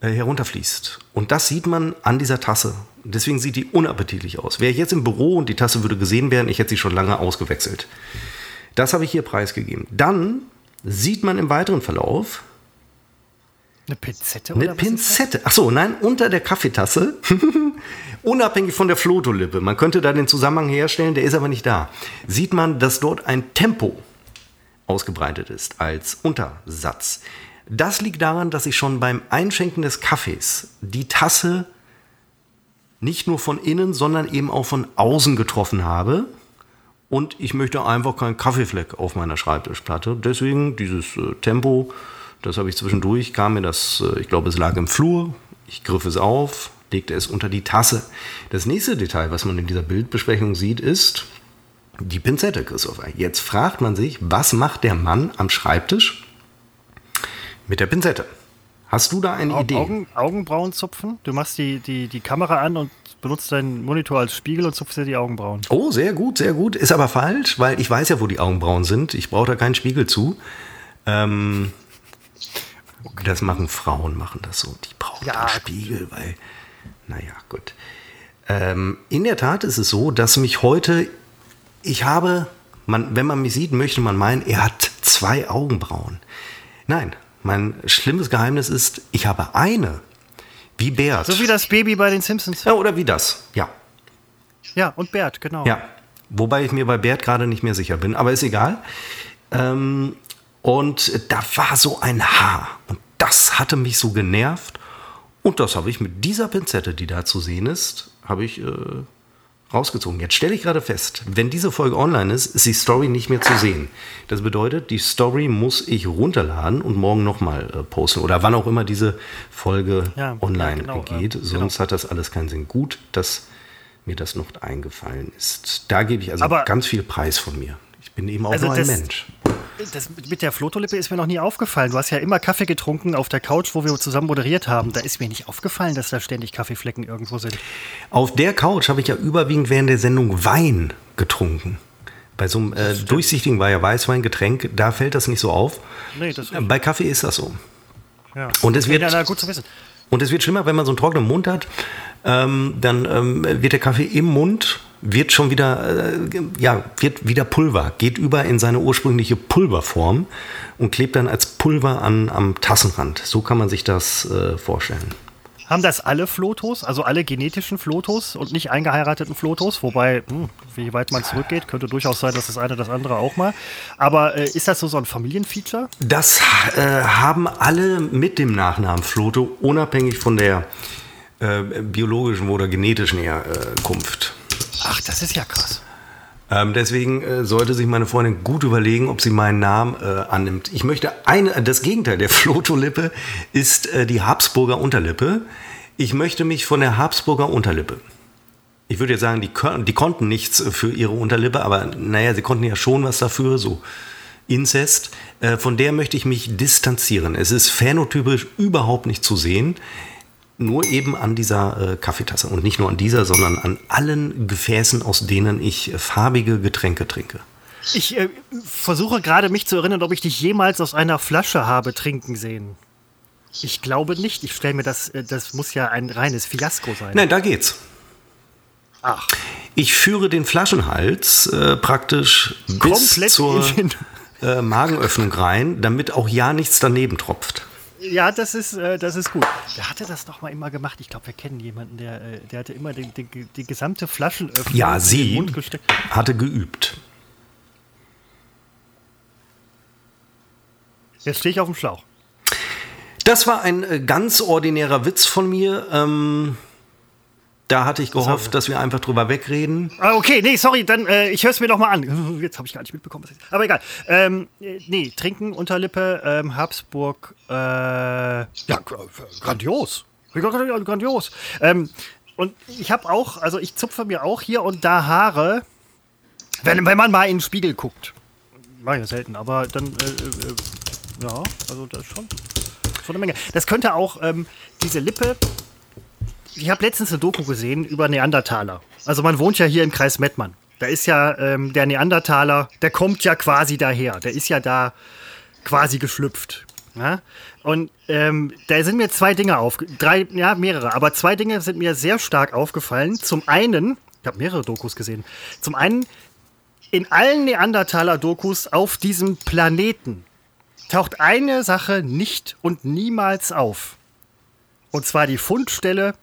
äh, herunterfließt. Und das sieht man an dieser Tasse. Deswegen sieht die unappetitlich aus. Wäre ich jetzt im Büro und die Tasse würde gesehen werden, ich hätte sie schon lange ausgewechselt. Das habe ich hier preisgegeben. Dann sieht man im weiteren Verlauf Eine Pinzette eine oder was ist Pinzette. Ach so, nein, unter der Kaffeetasse. <laughs> Unabhängig von der Flotolippe. Man könnte da den Zusammenhang herstellen, der ist aber nicht da. Sieht man, dass dort ein Tempo ausgebreitet ist als Untersatz. Das liegt daran, dass ich schon beim Einschenken des Kaffees die Tasse nicht nur von innen, sondern eben auch von außen getroffen habe. Und ich möchte einfach keinen Kaffeefleck auf meiner Schreibtischplatte. Deswegen dieses äh, Tempo, das habe ich zwischendurch, kam mir das, äh, ich glaube, es lag im Flur. Ich griff es auf, legte es unter die Tasse. Das nächste Detail, was man in dieser Bildbesprechung sieht, ist die Pinzette, Christopher. Jetzt fragt man sich, was macht der Mann am Schreibtisch mit der Pinzette? Hast du da eine Au- Idee? Augen, Augenbrauen zupfen. Du machst die, die, die Kamera an und benutzt deinen Monitor als Spiegel und zupfst dir die Augenbrauen. Oh, sehr gut, sehr gut. Ist aber falsch, weil ich weiß ja, wo die Augenbrauen sind. Ich brauche da keinen Spiegel zu. Ähm, Das machen Frauen, machen das so. Die brauchen Ja, einen Spiegel, weil, naja, gut. Ähm, in der Tat ist es so, dass mich heute, ich habe Man, wenn man mich sieht, möchte man meinen, er hat zwei Augenbrauen. Nein, mein schlimmes Geheimnis ist, ich habe eine. Wie Bert. So wie das Baby bei den Simpsons. Ja, oder wie das, ja. Ja, und Bert, genau. Ja, wobei ich mir bei Bert gerade nicht mehr sicher bin, aber ist egal. Ähm, und da war so ein Haar und das hatte mich so genervt. Und das habe ich mit dieser Pinzette, die da zu sehen ist, habe ich äh, rausgezogen. Jetzt stelle ich gerade fest, wenn diese Folge online ist, ist die Story nicht mehr zu sehen. Das bedeutet, die Story muss ich runterladen und morgen nochmal äh, posten oder wann auch immer diese Folge Ja, online ja, genau, geht. äh, Sonst genau. hat das alles keinen Sinn. Gut, dass mir das noch eingefallen ist. Da gebe ich also Aber- ganz viel Preis von mir. Ich bin eben auch Also nur ein Mensch. Das mit der Flotolippe ist mir noch nie aufgefallen. Du hast ja immer Kaffee getrunken auf der Couch, wo wir zusammen moderiert haben. Da ist mir nicht aufgefallen, dass da ständig Kaffeeflecken irgendwo sind. Auf der Couch habe ich ja überwiegend während der Sendung Wein getrunken. Bei so einem äh, durchsichtigen war ja Weißweingetränk, da fällt das nicht so auf. Nee, Bei Kaffee ist das so. ja. Und es wird- ja, na, gut zu wissen. Und es wird schlimmer, wenn man so einen trockenen Mund hat, ähm, dann ähm, wird der Kaffee im Mund, wird schon wieder, äh, ja, wird wieder Pulver, geht über in seine ursprüngliche Pulverform und klebt dann als Pulver an, am Tassenrand. So kann man sich das äh, vorstellen. Haben das alle Flotos, also alle genetischen Flotos und nicht eingeheirateten Flotos? Wobei, hm, wie weit man zurückgeht, könnte durchaus sein, dass das eine das andere auch mal. Aber äh, ist das so, so ein Familienfeature? Das äh, haben alle mit dem Nachnamen Floto, unabhängig von der äh, biologischen oder genetischen Herkunft. Ach, das ist ja krass. Ähm, deswegen äh, sollte sich meine Freundin gut überlegen, ob sie meinen Namen äh, annimmt. Ich möchte eine, das Gegenteil der <laughs> Flotolippe ist äh, die Habsburger Unterlippe. Ich möchte mich von der Habsburger Unterlippe. Ich würde jetzt sagen, die, die konnten nichts für ihre Unterlippe, aber naja, sie konnten ja schon was dafür, so Inzest. Äh, von der möchte ich mich distanzieren. Es ist phänotypisch überhaupt nicht zu sehen. Nur eben an dieser äh, Kaffeetasse. Und nicht nur an dieser, sondern an allen Gefäßen, aus denen ich äh, farbige Getränke trinke. Ich äh, versuche gerade mich zu erinnern, ob ich dich jemals aus einer Flasche habe trinken sehen. Ich glaube nicht. Ich stelle mir das, äh, das muss ja ein reines Fiasko sein. Nein, da geht's. Ach, Ich führe den Flaschenhals äh, praktisch bis Komplett zur in äh, Magenöffnung rein, damit auch ja nichts daneben tropft. Ja, das ist, äh, das ist gut. Wer hatte das doch mal immer gemacht? Ich glaube, wir kennen jemanden, der, äh, der hatte immer den, den, die gesamte Flaschenöffnung Ja, in den sie Mund gesteckt. hatte geübt. Jetzt stehe ich auf dem Schlauch. Das war ein äh, ganz ordinärer Witz von mir. Ähm, da hatte ich gehofft, dass wir einfach drüber wegreden. Ah, okay, nee, sorry, dann, äh, ich höre es mir noch mal an. <laughs> Jetzt habe ich gar nicht mitbekommen, was ich, aber egal. Ähm, äh, nee, Trinken, Unterlippe, ähm, Habsburg, äh, ja, gra- grandios. Gra- Grandios. Ähm, und ich habe auch, also ich zupfe mir auch hier und da Haare, wenn, wenn man mal in den Spiegel guckt. Mach ich ja selten, aber dann, äh, äh, äh, ja, also das ist schon, schon eine Menge. Das könnte auch ähm, diese Lippe, ich habe letztens eine Doku gesehen über Neandertaler. Also man wohnt ja hier im Kreis Mettmann. Da ist ja ähm, der Neandertaler, der kommt ja quasi daher. Der ist ja da quasi geschlüpft. Ja? Und ähm, da sind mir zwei Dinge auf, drei, ja mehrere, aber zwei Dinge sind mir sehr stark aufgefallen. Zum einen, ich habe mehrere Dokus gesehen. Zum einen in allen Neandertaler-Dokus auf diesem Planeten taucht eine Sache nicht und niemals auf. Und zwar die Fundstelle,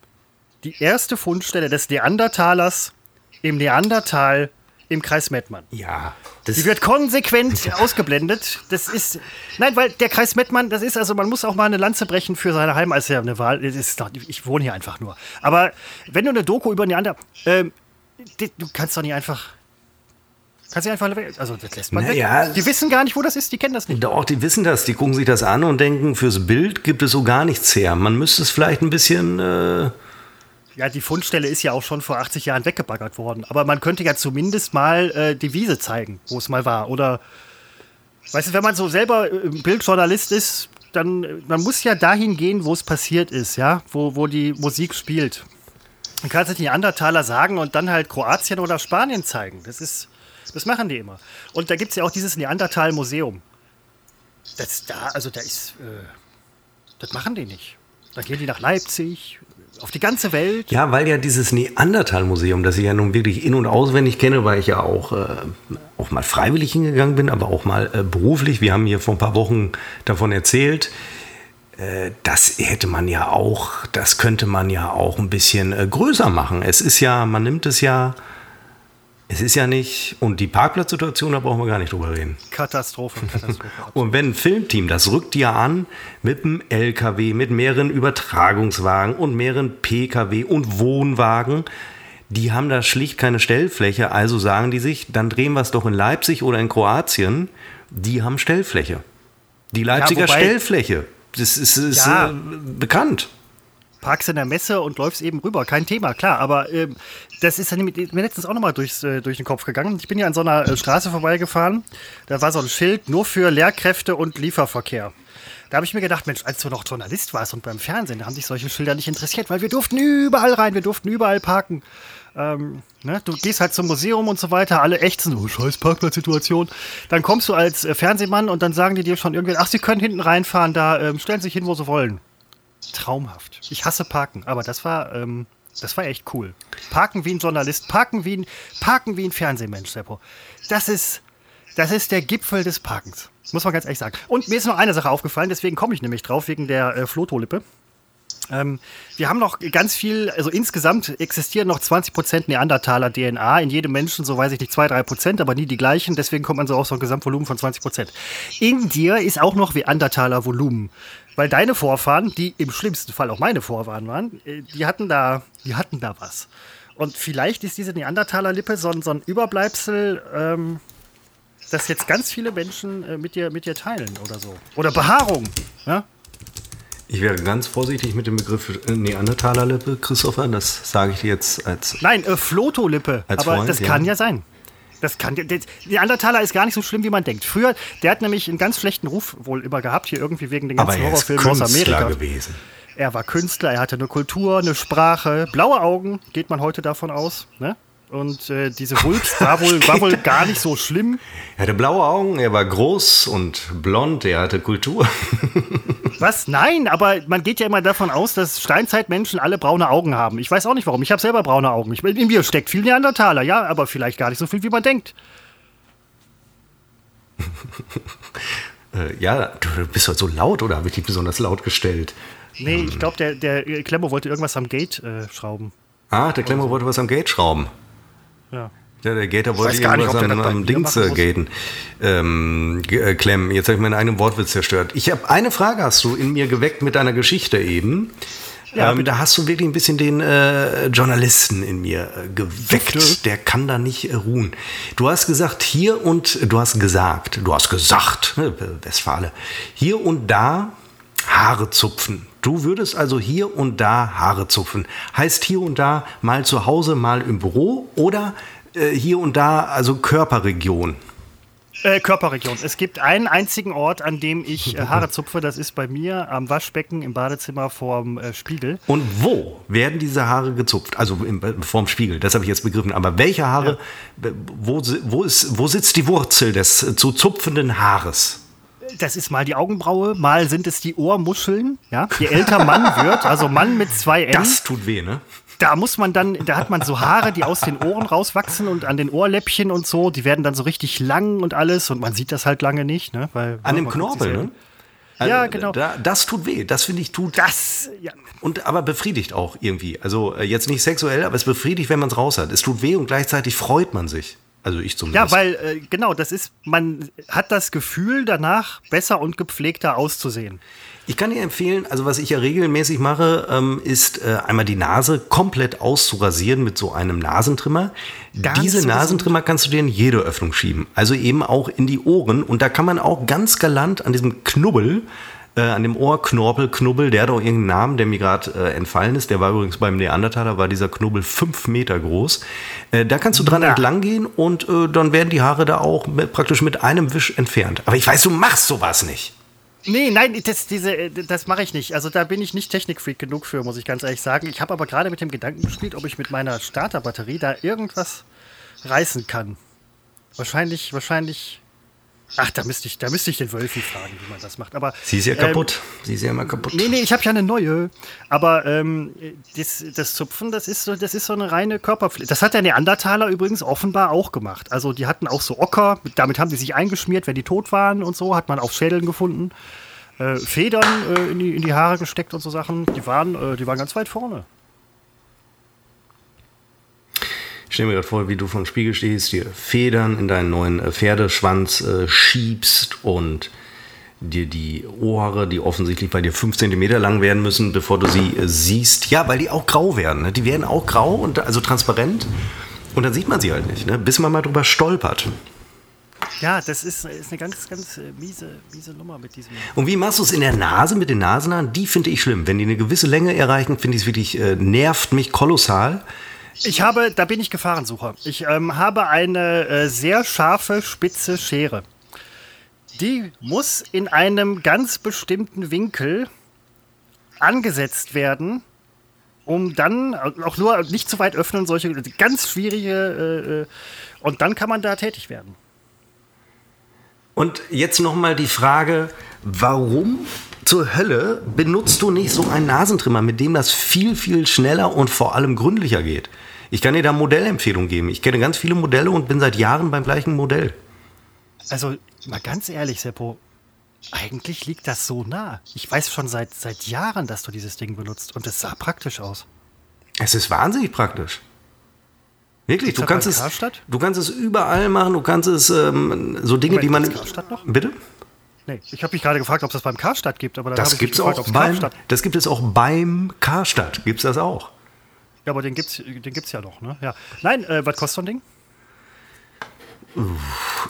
die erste Fundstelle des Neandertalers im Neandertal im Kreis Mettmann. Ja, das Die wird konsequent ausgeblendet. Das ist. Nein, weil der Kreis Mettmann, das ist also, man muss auch mal eine Lanze brechen für seine Heim, als ja eine Wahl. Ist ich wohne hier einfach nur. Aber wenn du eine Doku über Neander. Ähm, du kannst doch nicht einfach. Kannst du einfach. Also, das lässt man Naja. weg. Die wissen gar nicht, wo das ist, die kennen das nicht. Doch, die wissen das. Die gucken sich das an und denken, fürs Bild gibt es so gar nichts her. Man müsste es vielleicht ein bisschen. Äh, Ja, die Fundstelle ist ja auch schon vor 80 Jahren weggebaggert worden. Aber man könnte ja zumindest mal äh, die Wiese zeigen, wo es mal war. Oder, weißt du, wenn man so selber äh, Bildjournalist ist, dann, äh, man muss ja dahin gehen, wo es passiert ist, ja, wo, wo die Musik spielt. Man kann es nicht Neandertaler sagen und dann halt Kroatien oder Spanien zeigen. Das ist, das machen die immer. Und da gibt es ja auch dieses Neandertal-Museum. Das da, also da ist, äh, das machen die nicht. Dann gehen die nach Leipzig, auf die ganze Welt. Ja, weil ja dieses Neandertal-Museum, das ich ja nun wirklich in- und auswendig kenne, weil ich ja auch, äh, auch mal freiwillig hingegangen bin, aber auch mal äh, beruflich. Wir haben hier vor ein paar Wochen davon erzählt. Äh, das hätte man ja auch, das könnte man ja auch ein bisschen äh, größer machen. Es ist ja, man nimmt es ja es ist ja nicht, und die Parkplatzsituation, da brauchen wir gar nicht drüber reden. Katastrophe, <laughs> Katastrophe. und wenn ein Filmteam, das rückt ja an mit einem LKW, mit mehreren Übertragungswagen und mehreren PKW und Wohnwagen, die haben da schlicht keine Stellfläche, also sagen die sich, dann drehen wir es doch in Leipzig oder in Kroatien, die haben Stellfläche. Die Leipziger ja, Stellfläche, das ist, ist ja. äh, bekannt parkst in der Messe und läufst eben rüber. Kein Thema, klar. Aber ähm, das ist mir letztens auch nochmal äh, durch den Kopf gegangen. Ich bin ja an so einer äh, Straße vorbeigefahren. Da war so ein Schild nur für Lehrkräfte und Lieferverkehr. Da habe ich mir gedacht, Mensch, als du noch Journalist warst und beim Fernsehen, da haben sich solche Schilder nicht interessiert, weil wir durften überall rein, wir durften überall parken. Ähm, ne? Du gehst halt zum Museum und so weiter, alle ächzen, oh, scheiß Parkplatzsituation. Dann kommst du als äh, Fernsehmann und dann sagen die dir schon irgendwie, ach, sie können hinten reinfahren, da ähm, stellen sich hin, wo sie wollen traumhaft. Ich hasse Parken, aber das war, ähm, das war echt cool. Parken wie ein Journalist, parken wie ein, parken wie ein Fernsehmensch, Seppo. Das ist, das ist der Gipfel des Parkens. Muss man ganz ehrlich sagen. Und mir ist noch eine Sache aufgefallen, deswegen komme ich nämlich drauf, wegen der äh, Flotolippe. Ähm, wir haben noch ganz viel, also insgesamt existieren noch 20% Neandertaler DNA in jedem Menschen, so weiß ich nicht, 2-3%, aber nie die gleichen, deswegen kommt man so auf so ein Gesamtvolumen von 20%. In dir ist auch noch Neandertaler Volumen. Weil deine Vorfahren, die im schlimmsten Fall auch meine Vorfahren waren, äh, die hatten da, die hatten da was. Und vielleicht ist diese Neandertaler-Lippe so, so, ein Überbleibsel, ähm, das jetzt ganz viele Menschen äh, mit, dir, mit dir teilen oder so. Oder Behaarung. Ja? Ich wäre ganz vorsichtig mit dem Begriff äh, Neandertaler-Lippe, Christopher. Das sage ich dir jetzt als. Nein, äh, Flotolippe. Aber Freund, das kann ja sein. Das kann, der, der Neandertaler ist gar nicht so schlimm, wie man denkt. Früher, der hat nämlich einen ganz schlechten Ruf wohl immer gehabt, hier irgendwie wegen den ganzen Horrorfilmen aus Amerika. gewesen. Er war Künstler, er hatte eine Kultur, eine Sprache, blaue Augen, geht man heute davon aus. Ne? Und äh, diese Wulst war wohl, war wohl gar nicht so schlimm. Er hatte blaue Augen, er war groß und blond, er hatte Kultur. <laughs> Was? Nein, aber man geht ja immer davon aus, dass Steinzeitmenschen alle braune Augen haben. Ich weiß auch nicht warum. Ich habe selber braune Augen. Ich, in mir steckt viel Neandertaler, ja, aber vielleicht gar nicht so viel, wie man denkt. <laughs> äh, ja, du bist heute so laut oder habe ich dich besonders laut gestellt? Nee, ich glaube, der, der Klemmo wollte irgendwas am Gate äh, schrauben. Ah, der Klemmo wollte was am Gate schrauben. Ja. Ja, der Gator wollte irgendwas nicht, am, am Dings äh, gaten. Ähm, äh, klemmen. Jetzt habe ich meinen eigenen Wortwitz zerstört. Ich habe eine Frage hast du in mir geweckt mit deiner Geschichte eben. Ja, ähm, da hast du wirklich ein bisschen den äh, Journalisten in mir äh, geweckt. Bitte? Der kann da nicht äh, ruhen. Du hast gesagt, hier und du hast gesagt, du hast gesagt, ne, Westfale, hier und da Haare zupfen. Du würdest also hier und da Haare zupfen. Heißt hier und da mal zu Hause, mal im Büro oder äh, hier und da, also Körperregion? Äh, Körperregion. Es gibt einen einzigen Ort, an dem ich äh, Haare zupfe. Das ist bei mir am Waschbecken im Badezimmer vorm äh, Spiegel. Und wo werden diese Haare gezupft? Also im, vorm Spiegel, das habe ich jetzt begriffen. Aber welche Haare, ja. wo, wo, ist, wo sitzt die Wurzel des äh, zu zupfenden Haares? Das ist mal die Augenbraue, mal sind es die Ohrmuscheln. Ja? Je älter Mann <laughs> wird, also Mann mit zwei N. Das tut weh, ne? da muss man dann, da hat man so Haare, die aus den Ohren rauswachsen und an den Ohrläppchen und so, die werden dann so richtig lang und alles und man sieht das halt lange nicht, ne? Weil, an dem Knorpel, ne? Also, ja, genau. Da, das tut weh. Das finde ich tut. Das, ja. Und aber befriedigt auch irgendwie. Also äh, jetzt nicht sexuell, aber es befriedigt, wenn man es raus hat. Es tut weh und gleichzeitig freut man sich. Also ich zumindest. Ja, weil äh, genau, das ist, man hat das Gefühl, danach besser und gepflegter auszusehen. Ich kann dir empfehlen, also was ich ja regelmäßig mache, ähm, ist äh, einmal die Nase komplett auszurasieren mit so einem Nasentrimmer. Ganz Diese Nasentrimmer kannst du dir in jede Öffnung schieben, also eben auch in die Ohren. Und da kann man auch ganz galant an diesem Knubbel äh, an dem Ohrknorpel, Knubbel, der hat auch irgendeinen Namen, der mir gerade äh, entfallen ist. Der war übrigens beim Neandertaler, war dieser Knubbel fünf Meter groß. Äh, da kannst du dran ja. entlang gehen und äh, dann werden die Haare da auch mit, praktisch mit einem Wisch entfernt. Aber ich weiß, du machst sowas nicht. Nee, nein, das, das mache ich nicht. Also da bin ich nicht Technikfreak genug für, muss ich ganz ehrlich sagen. Ich habe aber gerade mit dem Gedanken gespielt, ob ich mit meiner Starterbatterie da irgendwas reißen kann. Wahrscheinlich, wahrscheinlich Ach, da müsste ich, da müsste ich den Wölfen fragen, wie man das macht. Aber sie ist ja ähm, kaputt. Sie ist ja immer kaputt. Nee, nee, ich habe ja eine neue. Aber ähm, das, das, Zupfen, das ist so, das ist so eine reine Körperpflege. Das hat der Neandertaler übrigens offenbar auch gemacht. Also die hatten auch so Ocker, damit haben die sich eingeschmiert, wenn die tot waren und so, hat man auf Schädeln gefunden. Äh, Federn äh, in, die, in die Haare gesteckt und so Sachen. Die waren, äh, die waren ganz weit vorne. Ich stelle mir gerade vor, wie du vom Spiegel stehst, dir Federn in deinen neuen äh, Pferdeschwanz äh, schiebst und dir die Ohrhaare, die offensichtlich bei dir 5 cm lang werden müssen, bevor du sie äh, siehst. Ja, weil die auch grau werden. Ne? Die werden auch grau und also transparent. Und dann sieht man sie halt nicht, ne? bis man mal drüber stolpert. Ja, das ist, ist eine ganz, ganz äh, miese, miese Nummer mit diesem. Und wie machst du es in der Nase mit den Nasenhaaren? Die finde ich schlimm. Wenn die eine gewisse Länge erreichen, finde ich es wirklich, äh, nervt mich kolossal. Ich habe, da bin ich Gefahrensucher. Ich ähm, habe eine äh, sehr scharfe, spitze Schere. Die muss in einem ganz bestimmten Winkel angesetzt werden, um dann auch nur nicht zu weit öffnen, solche ganz schwierige, äh, äh und dann kann man da tätig werden. Und jetzt nochmal die Frage, warum zur Hölle benutzt du nicht so einen Nasentrimmer, mit dem das viel, viel schneller und vor allem gründlicher geht? Ich kann dir da Modellempfehlungen geben. Ich kenne ganz viele Modelle und bin seit Jahren beim gleichen Modell. Also, mal ganz ehrlich, Seppo, eigentlich liegt das so nah. Ich weiß schon seit, seit Jahren, dass du dieses Ding benutzt und es sah praktisch aus. Es ist wahnsinnig praktisch. Wirklich, du kannst, es, du kannst es überall machen, du kannst es ähm, so Dinge, Moment, die man. Karstadt noch? Bitte? Nee, ich habe mich gerade gefragt, ob es das beim Karstadt gibt, aber das gibt es auch beim, Das gibt es auch beim Karstadt. Gibt es das auch? Ja, aber den gibt's, den gibt's ja noch, ne? Ja. Nein, äh, was kostet so ein Ding?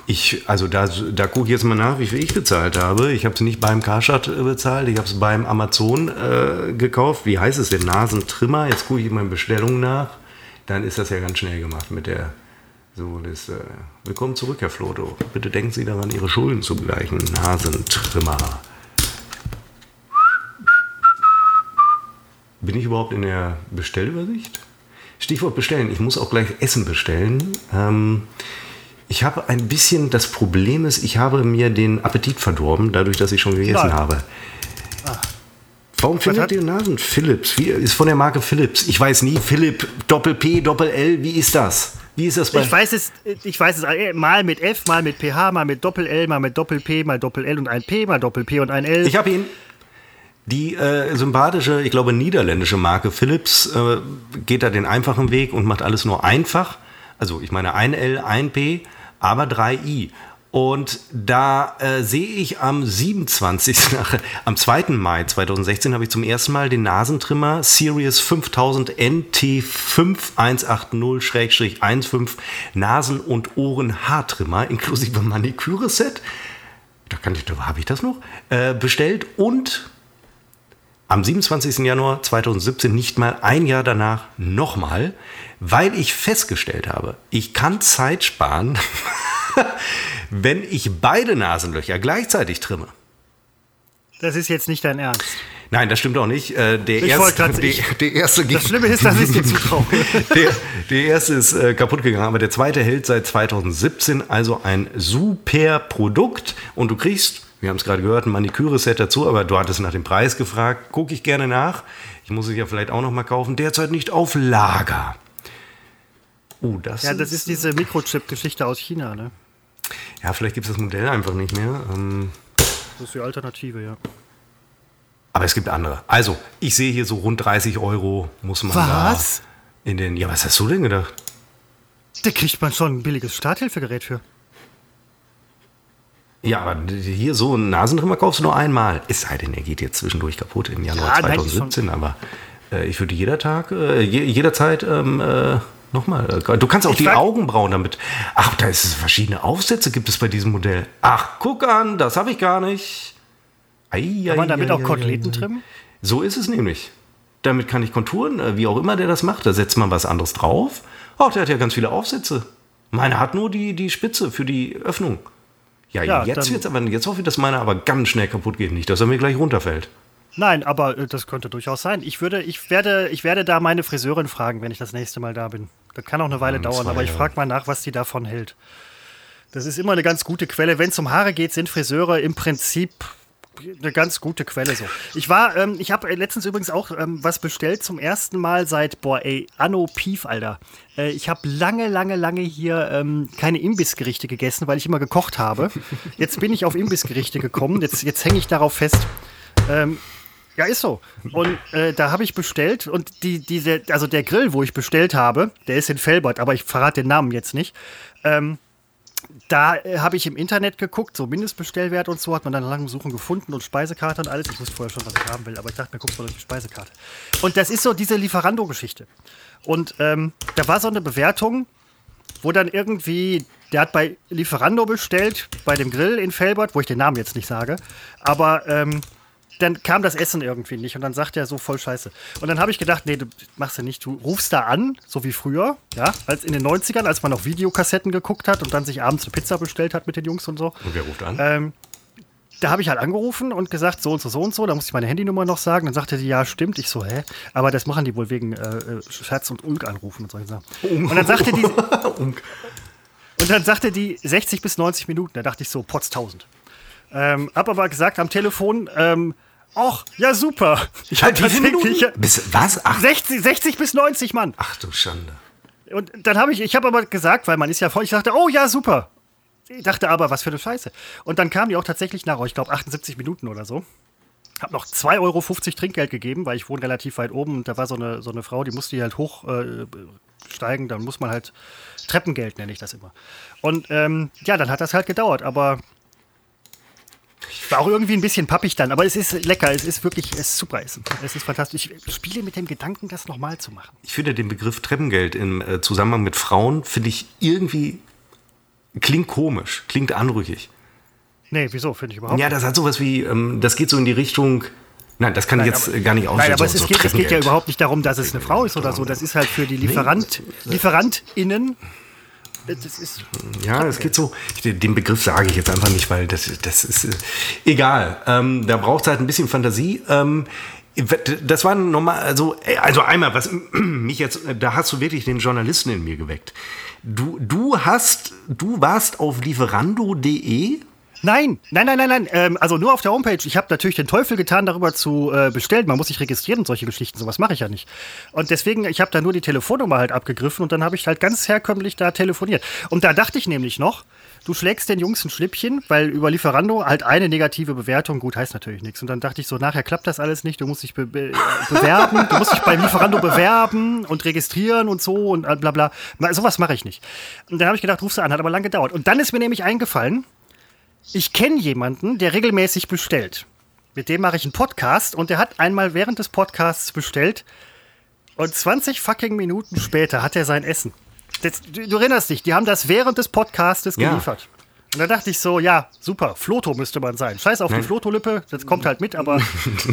Ich, also da, da gucke ich jetzt mal nach, wie viel ich bezahlt habe. Ich habe es nicht beim Karstadt äh, bezahlt, ich habe es beim Amazon äh, gekauft. Wie heißt es denn? Nasentrimmer. Jetzt gucke ich in meinen Bestellungen nach. Dann ist das ja ganz schnell gemacht mit der. So, das, äh, willkommen zurück, Herr Floto. Bitte denken Sie daran, Ihre Schulden zu begleichen. Nasentrimmer. Bin ich überhaupt in der Bestellübersicht? Stichwort bestellen. Ich muss auch gleich Essen bestellen. Ähm, ich habe ein bisschen, das Problem ist, ich habe mir den Appetit verdorben, dadurch, dass ich schon gegessen Nein. habe. Ah. Warum Was findet ihr Nasen? Philips. Wie, ist von der Marke Philips. Ich weiß nie, Philipp, Doppel P, Doppel L, wie ist das? Wie ist das bei Ich weiß es, ich weiß es äh, mal mit F, mal mit PH, mal mit Doppel L, mal mit Doppel P, mal Doppel L und ein P, mal Doppel P und ein L. Ich habe ihn die äh, sympathische, ich glaube niederländische Marke Philips äh, geht da den einfachen Weg und macht alles nur einfach. Also ich meine ein L, ein P, aber drei I. Und da äh, sehe ich am 27. <laughs> am 2. Mai 2016 habe ich zum ersten Mal den Nasentrimmer Series 5000 NT5180-15 Nasen- und Ohren-Haartrimmer inklusive Maniküre-Set. Da kann ich, habe ich das noch? Äh, bestellt und am 27. Januar 2017, nicht mal ein Jahr danach, nochmal, weil ich festgestellt habe, ich kann Zeit sparen, <laughs> <laughs> wenn ich beide Nasenlöcher gleichzeitig trimme. Das ist jetzt nicht dein Ernst. Nein, das stimmt auch nicht. Äh, der, erste, der, der erste Das Schlimme ist, dass ich dir zutraue. <laughs> der, der erste ist äh, kaputt gegangen, aber der zweite hält seit 2017, also ein super Produkt. Und du kriegst wir haben es gerade gehört, ein Maniküre-Set dazu, aber du hattest nach dem Preis gefragt. Gucke ich gerne nach. Ich muss es ja vielleicht auch noch mal kaufen. Derzeit nicht auf Lager. Oh, das Ja, das ist, ist diese Mikrochip-Geschichte aus China, ne? Ja, vielleicht gibt es das Modell einfach nicht mehr. Ähm, das ist die Alternative, ja. Aber es gibt andere. Also, ich sehe hier so rund 30 Euro muss man was? da in den. Ja, was hast du denn gedacht? Da kriegt man schon ein billiges Starthilfegerät für. Ja, aber hier so einen Nasentrimmer kaufst du nur einmal. Es sei denn, er geht jetzt zwischendurch kaputt im Januar ja, 2017, nein, aber äh, ich würde jeder Tag, äh, jederzeit ähm, äh, nochmal. Äh, du kannst auch ich die Augenbrauen damit. Ach, da ist es verschiedene Aufsätze gibt es bei diesem Modell. Ach, guck an, das habe ich gar nicht. Ei, Kann man damit auch Koteletten trimmen? So ist es nämlich. Damit kann ich Konturen, äh, wie auch immer der das macht. Da setzt man was anderes drauf. Ach, der hat ja ganz viele Aufsätze. Meine hat nur die, die Spitze für die Öffnung. Ja, ja jetzt wird's aber, jetzt hoffe ich, dass meiner aber ganz schnell kaputt geht, nicht, dass er mir gleich runterfällt. Nein, aber äh, das könnte durchaus sein. Ich würde, ich werde, ich werde da meine Friseurin fragen, wenn ich das nächste Mal da bin. Das kann auch eine Weile ja, dauern, aber ich frage mal nach, was die davon hält. Das ist immer eine ganz gute Quelle. Wenn es um Haare geht, sind Friseure im Prinzip eine ganz gute Quelle so. Ich war, ähm, ich habe letztens übrigens auch ähm, was bestellt zum ersten Mal seit, boah, ey, Anno Pief, Alter. Äh, ich habe lange, lange, lange hier ähm, keine Imbissgerichte gegessen, weil ich immer gekocht habe. Jetzt bin ich auf Imbissgerichte gekommen. Jetzt, jetzt hänge ich darauf fest. Ja, ist so. Und äh, da habe ich bestellt und die, diese, also der Grill, wo ich bestellt habe, der ist in Felbert, aber ich verrate den Namen jetzt nicht. Ähm, da äh, habe ich im Internet geguckt, so Mindestbestellwert und so, hat man dann lang Suchen gefunden und Speisekarte und alles. Ich wusste vorher schon, was ich haben will, aber ich dachte mir, guckst du durch die Speisekarte. Und das ist so diese Lieferando-Geschichte. Und ähm, da war so eine Bewertung, wo dann irgendwie, der hat bei Lieferando bestellt, bei dem Grill in Felbert, wo ich den Namen jetzt nicht sage, aber ähm, dann kam das Essen irgendwie nicht und dann sagt er so voll scheiße. Und dann habe ich gedacht, nee, du machst ja nicht, du rufst da an, so wie früher, ja, als in den 90ern, als man noch Videokassetten geguckt hat und dann sich abends eine Pizza bestellt hat mit den Jungs und so. Und wer ruft an? Ähm, da habe ich halt angerufen und gesagt, so und so, so und so. Da musste ich meine Handynummer noch sagen. Dann sagte die, ja, stimmt. Ich so, hä? Aber das machen die wohl wegen äh, äh Schatz und Ulk anrufen und solche Sachen. Und dann sagte die. <laughs> und dann sagte die 60 bis 90 Minuten. Da dachte ich so, potz 1000. Ähm, hab aber gesagt am Telefon, ähm, ach, ja, super. Ich viele Minuten? Bis, was? Ach. 60, 60 bis 90, Mann. Ach du Schande. Und dann habe ich, ich habe aber gesagt, weil man ist ja voll, ich dachte, oh ja, super. Ich dachte aber, was für eine Scheiße. Und dann kam die auch tatsächlich nach, ich glaube, 78 Minuten oder so. Hab noch 2,50 Euro Trinkgeld gegeben, weil ich wohne relativ weit oben und da war so eine, so eine Frau, die musste hier halt hochsteigen. Äh, dann muss man halt Treppengeld, nenne ich das immer. Und ähm, ja, dann hat das halt gedauert, aber war auch irgendwie ein bisschen pappig dann, aber es ist lecker, es ist wirklich, es ist super, es ist fantastisch. Ich spiele mit dem Gedanken, das nochmal zu machen. Ich finde den Begriff Treppengeld im äh, Zusammenhang mit Frauen, finde ich irgendwie Klingt komisch, klingt anrüchig. Nee, wieso? Finde ich überhaupt Ja, das hat sowas wie, ähm, das geht so in die Richtung. Nein, das kann nein, ich jetzt aber, gar nicht aussehen. Nein, aber so, es, so geht, es, geht, ja überhaupt nicht darum, dass es eine Frau ist oder so. Das ist halt für die Lieferant, LieferantInnen. Das ist ja, es geht so. Den Begriff sage ich jetzt einfach nicht, weil das, das ist äh, egal. Ähm, da braucht es halt ein bisschen Fantasie. Ähm, das war normal, also, äh, also einmal, was <clears throat> mich jetzt, da hast du wirklich den Journalisten in mir geweckt. Du, du hast, du warst auf lieferando.de Nein, nein, nein, nein, nein. Ähm, also nur auf der Homepage. Ich habe natürlich den Teufel getan, darüber zu äh, bestellen. Man muss sich registrieren und solche Geschichten. Sowas mache ich ja nicht. Und deswegen, ich habe da nur die Telefonnummer halt abgegriffen und dann habe ich halt ganz herkömmlich da telefoniert. Und da dachte ich nämlich noch, du schlägst den Jungs ein Schlippchen, weil über Lieferando halt eine negative Bewertung, gut, heißt natürlich nichts. Und dann dachte ich so, nachher klappt das alles nicht, du musst dich be be bewerben, du musst dich bei Lieferando bewerben und registrieren und so und bla bla. Sowas mache ich nicht. Und dann habe ich gedacht, rufst du an, hat aber lang gedauert. Und dann ist mir nämlich eingefallen, ich kenne jemanden, der regelmäßig bestellt. Mit dem mache ich einen Podcast und der hat einmal während des Podcasts bestellt und 20 fucking Minuten später hat er sein Essen. Das, du, du, erinnerst dich, die haben das während des Podcastes geliefert. Ja. Und da dachte ich so, ja, super, Floto müsste man sein. Scheiß auf die Floto-Lippe, das kommt halt mit, aber. <laughs>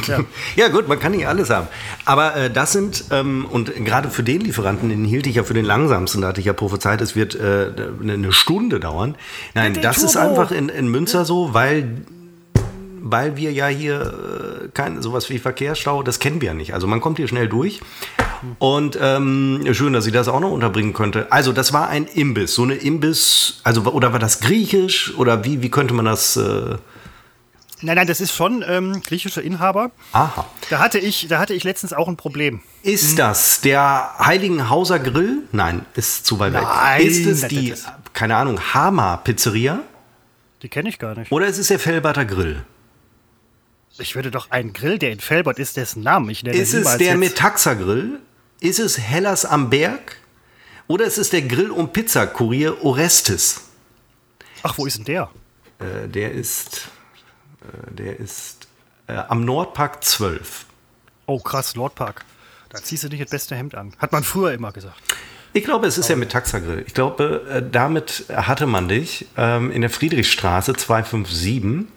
Ja, ja gut, man kann nicht alles haben. Aber äh, das sind, ähm, und gerade für den Lieferanten, den hielt ich ja für den langsamsten, da hatte ich ja prophezeit, es wird äh, eine Stunde dauern. Nein, das Turbo. ist einfach in, in Münster so, weil weil wir ja hier äh, kein sowas wie Verkehrsstau, das kennen wir ja nicht. Also man kommt hier schnell durch. Und ähm, schön, dass sie das auch noch unterbringen könnte. Also das war ein Imbiss, so eine Imbiss, also oder war das griechisch oder wie, wie könnte man das? Äh Nein, nein, das ist schon ähm, griechischer Inhaber. Aha. Da hatte ich, da hatte ich letztens auch ein Problem. Ist mhm. das der Heiligenhauser Grill? Nein, ist zu weit weg. Ist es die, keine Ahnung, Hama Pizzeria? Die kenne ich gar nicht. Oder ist es der Fellbatter Grill? Ich würde doch einen Grill, der in Felbert ist, dessen Namen ich nenne. Ist es der Metaxa Grill? Ist es Hellas am Berg? Oder ist es der Grill- und Pizza-Kurier Orestes? Ach, wo ist denn der? Äh, der ist, äh, der ist äh, am Nordpark 12. Oh, krass, Nordpark. Da ziehst du dich das beste Hemd an. Hat man früher immer gesagt. Ich glaube, es ist der Metaxa Grill. Ich glaube, äh, damit hatte man dich ähm, in der Friedrichstraße 257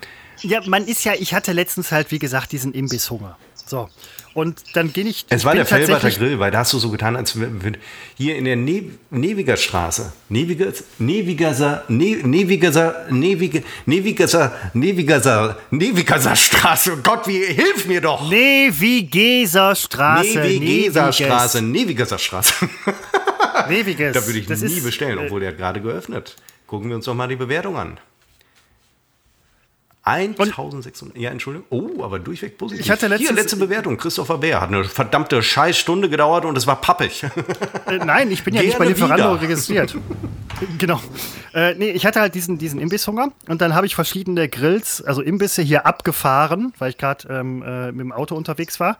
ja, man ist ja, ich hatte letztens halt, wie gesagt, diesen Imbisshunger. So. Und dann gehe ich. Es war der Fellbatter Grill, weil da hast du so getan, als wenn hier in der ne Neviger Straße, Neviger, Nevigerser, ne Nevigerser, Neviger, Nevigerser, Nevigerser, Nevigerser Straße. Oh Gott, wie, hilf mir doch! Nevigeser Straße. Nevigeser Straße, Nevigerser Straße. Ewiges. <laughs> Da würde ich Das nie bestellen, äh, obwohl der hat gerade geöffnet. Gucken wir uns doch mal die Bewertung an. 1600. Ja, Entschuldigung. Oh, aber durchweg positiv. Ich hatte Hier, letzte Bewertung. Christopher Bär hat eine verdammte Scheißstunde gedauert und es war pappig. Äh, nein, ich bin ja nicht bei Gerne Lieferando wieder. registriert. genau. Äh, nee, ich hatte halt diesen, diesen Imbisshunger und dann habe ich verschiedene Grills, also Imbisse hier abgefahren, weil ich gerade ähm, äh, mit dem Auto unterwegs war.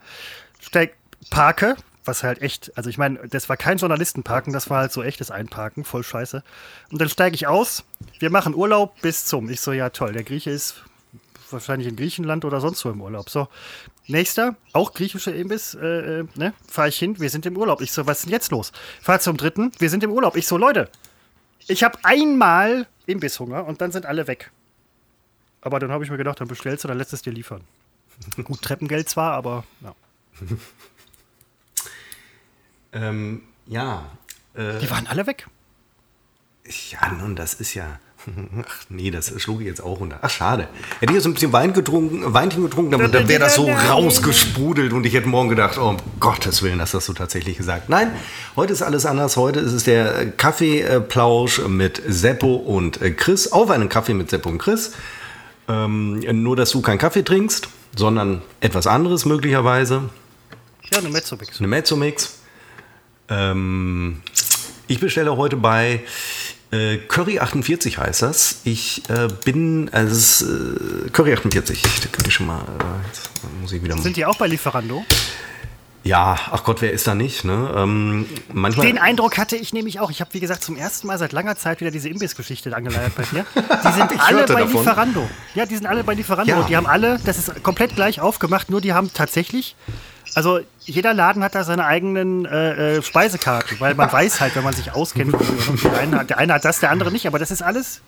Steig, parke, was halt echt, also ich meine, das war kein Journalistenparken, das war halt so echtes Einparken, voll scheiße. Und dann steige ich aus, wir machen Urlaub bis zum. Ich so, ja toll, der Grieche ist wahrscheinlich in Griechenland oder sonst wo im Urlaub. So, nächster, auch griechischer Imbiss, äh, äh, ne, fahre ich hin, wir sind im Urlaub. Ich so, was ist denn jetzt los? Fahr zum dritten, wir sind im Urlaub. Ich so, Leute, ich habe einmal Imbisshunger und dann sind alle weg. Aber dann habe ich mir gedacht, dann bestellst du, dann lässt es dir liefern. <laughs> Gut, Treppengeld zwar, aber ja. <laughs> ähm, ja. Äh, die waren alle weg. ja, nun, das ist ja. <laughs> Ach nee, das schlug ich jetzt auch runter. Ach, schade. Hätte ich jetzt ein bisschen Wein getrunken, Weinchen getrunken, dann, dann wäre das so rausgesprudelt und ich hätte morgen gedacht, oh um Gottes Willen, hast du das so tatsächlich gesagt. Nein, heute ist alles anders. Heute ist es der Kaffeeplausch mit Seppo und äh, Chris. Auf einen Kaffee mit Seppo und Chris. Ähm, nur, dass du keinen Kaffee trinkst, sondern etwas anderes möglicherweise. Ja, eine Mezzomix. Eine Mezzomix. Ähm, ich bestelle heute bei äh, Curry 48 heißt das. Ich äh, bin, also ist, äh, Curry 48. Da könnte ich schon mal, äh, jetzt muss ich wieder mal. Sind die auch bei Lieferando? Ja, ach Gott, wer ist da nicht? Ne? Ähm, manchmal. Den Eindruck hatte ich nämlich auch. Ich habe, wie gesagt, zum ersten Mal seit langer Zeit wieder diese Imbissgeschichte angeleiert bei dir. <laughs> Die sind alle bei davon. Lieferando. Ja, die sind alle bei Lieferando. Ja. Die haben alle, das ist komplett gleich aufgemacht, nur die haben tatsächlich, also jeder Laden hat da seine eigenen äh, äh, Speisekarten, weil man <laughs> weiß halt, wenn man sich auskennt, der eine, hat, der eine hat das, der andere nicht, aber das ist alles,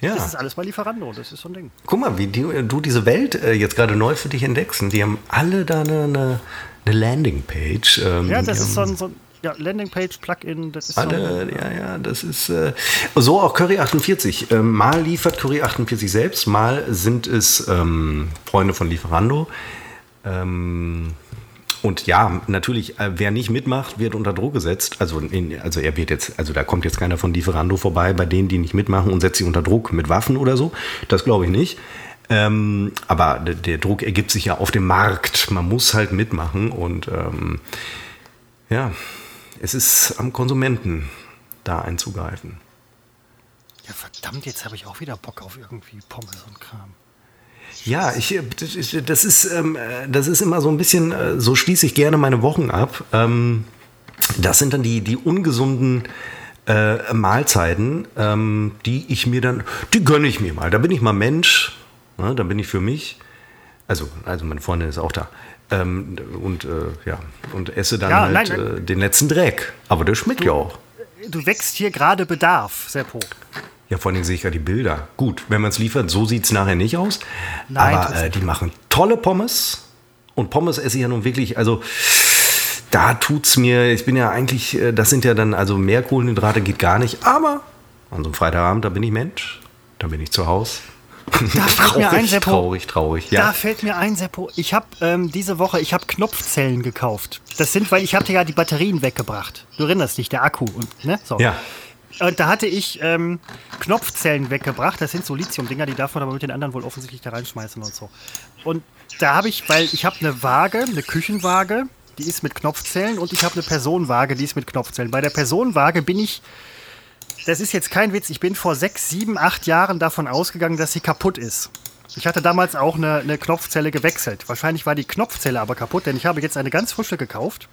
ja. das ist alles bei Lieferando. Das ist so ein Ding. Guck mal, wie die, du diese Welt äh, jetzt gerade neu für dich entdeckst. Die haben alle da eine, eine, eine Landingpage. Ähm, Ja, das ist so ein, so ein ja, Landingpage, Plugin, das ist so ein, Alle, ja, ja, das ist äh, so auch Curry 48. Ähm, mal liefert Curry 48 selbst, mal sind es ähm, Freunde von Lieferando. Ähm, und ja, natürlich, äh, wer nicht mitmacht, wird unter Druck gesetzt. Also, in, also er wird jetzt, also da kommt jetzt keiner von Lieferando vorbei bei denen, die nicht mitmachen und setzt sie unter Druck mit Waffen oder so. Das glaube ich nicht. Ähm, aber der, Druck ergibt sich ja auf dem Markt. Man muss halt mitmachen und ähm, ja, es ist am Konsumenten, da einzugreifen. ja verdammt, jetzt habe ich auch wieder Bock auf irgendwie Pommes und Kram. Ja, ich, das ist- das ist, ähm, äh, immer so ein bisschen, äh, so schließe ich gerne meine Wochen ab. Ähm, das sind dann die, die ungesunden äh, Mahlzeiten, ähm, die ich mir dann, die gönne ich mir mal. Da bin ich mal Mensch, ne, da bin ich für mich. Also, also meine Freundin ist auch da. Und äh, ja, und esse dann Ja, halt nein, nein. Den letzten Dreck. Aber der schmeckt ja auch. Du wächst hier gerade Bedarf, Seppo. Ja, vor allem sehe ich ja die Bilder. Gut, wenn man es liefert, so sieht es nachher nicht aus. Nein, Aber äh, die machen tolle Pommes. Und Pommes esse ich ja nun wirklich, also da tut's mir, ich bin ja eigentlich, äh, das sind ja dann, also mehr Kohlenhydrate geht gar nicht. Aber an so einem Freitagabend, da bin ich Mensch. Da bin ich zu Hause. <laughs> Da fällt mir ein, Seppo. traurig, traurig. Da Ja. fällt mir ein, Seppo. Ich habe ähm, diese Woche, ich habe Knopfzellen gekauft. Das sind, weil ich dir ja die Batterien weggebracht. Du erinnerst dich, der Akku und ne, so. ja. Und da hatte ich ähm, Knopfzellen weggebracht. Das sind so Lithium-Dinger, die darf man aber mit den anderen wohl offensichtlich da reinschmeißen und so. Und da habe ich, weil ich habe eine Waage, eine Küchenwaage, die ist mit Knopfzellen und ich habe eine Personenwaage, die ist mit Knopfzellen. Bei der Personenwaage bin ich, das ist jetzt kein Witz, ich bin vor sechs, sieben, acht Jahren davon ausgegangen, dass sie kaputt ist. Ich hatte damals auch eine, eine Knopfzelle gewechselt. Wahrscheinlich war die Knopfzelle aber kaputt, denn ich habe jetzt eine ganz frische gekauft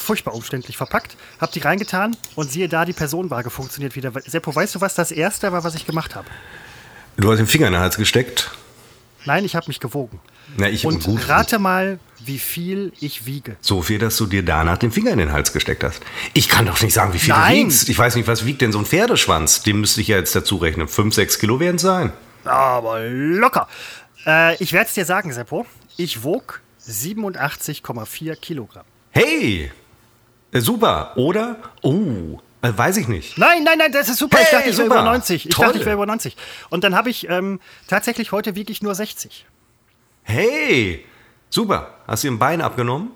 furchtbar umständlich verpackt, hab die reingetan und siehe da, die Personenwaage funktioniert wieder. Seppo, weißt du, was das erste war, was ich gemacht habe? Du hast den Finger in den Hals gesteckt. Nein, ich habe mich gewogen. Na, ich Und gut. rate mal, wie viel ich wiege. So viel, dass du dir danach den Finger in den Hals gesteckt hast. Ich kann doch nicht sagen, wie viel Nein. du wiegst. Ich weiß nicht, was wiegt denn so ein Pferdeschwanz? Den müsste ich ja jetzt dazu rechnen. 5, 6 Kilo werden es sein. Aber locker. Äh, ich werde es dir sagen, Seppo. Ich wog 87,4 Kilogramm. Hey! Äh, Super, oder? Oh, äh, weiß ich nicht. Nein, nein, nein, das ist super. ich Hey, dachte, ich wäre über 90. Ich Toll. dachte, ich wäre über 90. Und dann habe ich ähm, tatsächlich heute wiege ich nur 60. Hey! Super. Hast du dir ein Bein abgenommen?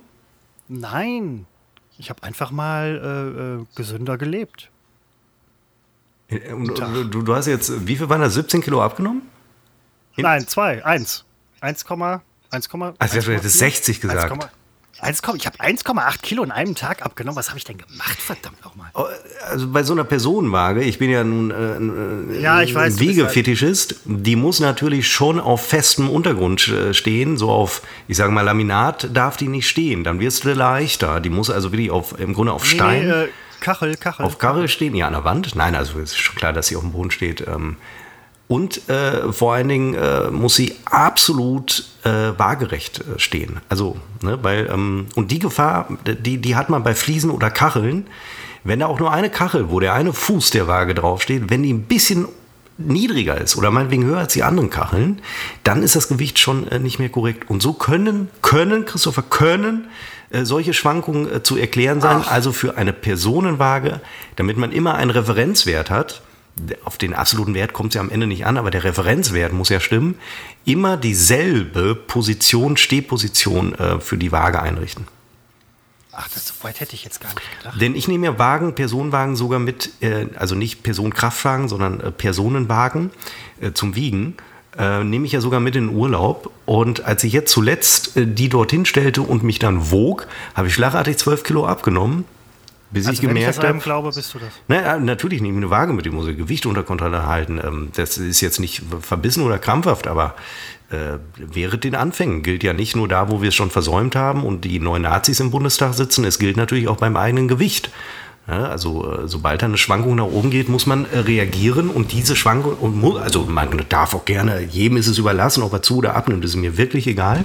Nein. Ich habe einfach mal äh, äh, gesünder gelebt. Und, du, du hast jetzt, wie viel waren das? 17 Kilo abgenommen? Nein, zwei, eins. 1, 1, also, du hättest 60 gesagt. 1, 1, ich habe 1,8 Kilo in einem Tag abgenommen. Was habe ich denn gemacht, verdammt nochmal? Oh, also bei so einer Personenwaage, ich bin ja nun äh, ja, ich weiß, ein Wegefetischist, die muss natürlich schon auf festem Untergrund äh, stehen. So auf, ich sage mal, Laminat darf die nicht stehen. Dann wirst du leichter. Die muss also wirklich auf, im Grunde auf Stein. Nee, äh, Kachel, Kachel. Auf Kachel stehen, ja, an der Wand. Nein, also ist schon klar, dass sie auf dem Boden steht. Ähm, und äh, vor allen Dingen äh, muss sie absolut äh, waagerecht äh, stehen. Also, ne, weil, ähm, und die Gefahr, die, die hat man bei Fliesen oder Kacheln. Wenn da auch nur eine Kachel, wo der eine Fuß der Waage draufsteht, wenn die ein bisschen niedriger ist oder meinetwegen höher als die anderen Kacheln, dann ist das Gewicht schon äh, nicht mehr korrekt. Und so können, können, Christopher, können äh, solche Schwankungen äh, zu erklären sein. Ach. Also für eine Personenwaage, damit man immer einen Referenzwert hat, auf den absoluten Wert kommt es ja am Ende nicht an, aber der Referenzwert muss ja stimmen, immer dieselbe Position, Stehposition äh, für die Waage einrichten. Ach, das so weit hätte ich jetzt gar nicht gedacht. Denn ich nehme ja Wagen, Personenwagen sogar mit, äh, also nicht Personenkraftwagen, sondern äh, Personenwagen äh, zum Wiegen. Äh, nehme ich ja sogar mit in den Urlaub. Und als ich jetzt zuletzt äh, die dorthin stellte und mich dann wog, habe ich schlagartig 12 Kilo abgenommen bis also ich gemerkt habe. glaube, bist du das. Naja, natürlich nehme ich eine Waage mit, dem muss ich Gewicht unter Kontrolle halten. Ähm, das ist jetzt nicht verbissen oder krampfhaft, aber äh, während den Anfängen gilt ja nicht nur da, wo wir es schon versäumt haben und die neuen Nazis im Bundestag sitzen, es gilt natürlich auch beim eigenen Gewicht. Ja, also äh, sobald eine Schwankung nach oben geht, muss man äh, reagieren und diese Schwankung, also man darf auch gerne, jedem ist es überlassen, ob er zu oder abnimmt, ist mir wirklich egal.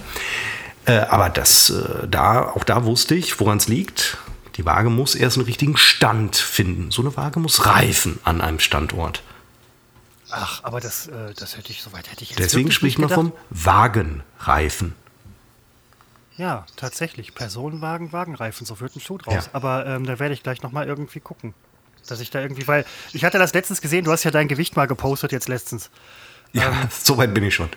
Äh, aber das, äh, da, auch da wusste ich, woran es liegt. Die Waage muss erst einen richtigen Stand finden. So eine Waage muss reifen an einem Standort. Ach, aber das, äh, das hätte ich, soweit hätte ich jetzt Deswegen spricht man vom Wagenreifen. Ja, tatsächlich. Personenwagen, Wagenreifen, so wird ein Schuh draus. Ja. Aber ähm, da werde ich gleich nochmal irgendwie gucken. Dass ich da irgendwie, weil ich hatte das letztens gesehen, du hast ja dein Gewicht mal gepostet jetzt letztens. Ja, ähm, <laughs> so weit bin ich schon.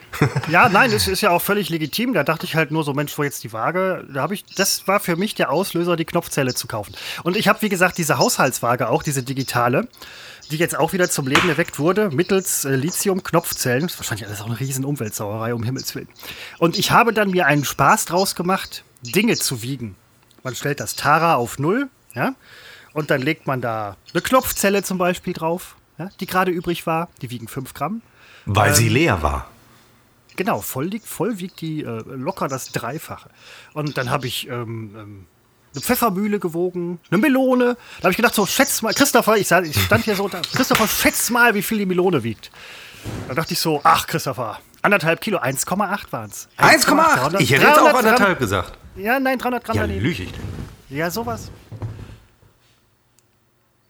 ja, nein, es ist ja auch völlig legitim. Da dachte ich halt nur so, Mensch, wo jetzt die Waage? Da habe ich, das war für mich der Auslöser, die Knopfzelle zu kaufen. Und ich habe, wie gesagt, diese Haushaltswaage auch, diese digitale, die jetzt auch wieder zum Leben erweckt wurde, mittels äh, Lithium-Knopfzellen. Das ist wahrscheinlich alles auch eine riesen Umweltsauerei, um Himmels Willen. Und ich habe dann mir einen Spaß draus gemacht, Dinge zu wiegen. Man stellt das Tara auf Null, ja, und dann legt man da eine Knopfzelle zum Beispiel drauf, ja, die gerade übrig war. Die wiegen 5 Gramm. Weil ähm, sie leer war. Genau, voll, voll wiegt die äh, locker das Dreifache. Und dann habe ich ähm, ähm, eine Pfeffermühle gewogen, eine Melone. Da habe ich gedacht, so schätz mal, Christopher, ich, ich stand hier so, da, Christopher, schätz mal, wie viel die Melone wiegt. Da dachte ich so, ach Christopher, anderthalb Kilo, 1,8 waren es. 1,8? Ich hätte jetzt auch anderthalb gesagt. Ja, nein, 300 Gramm ja, daneben. lüge ich denn? Ja, sowas.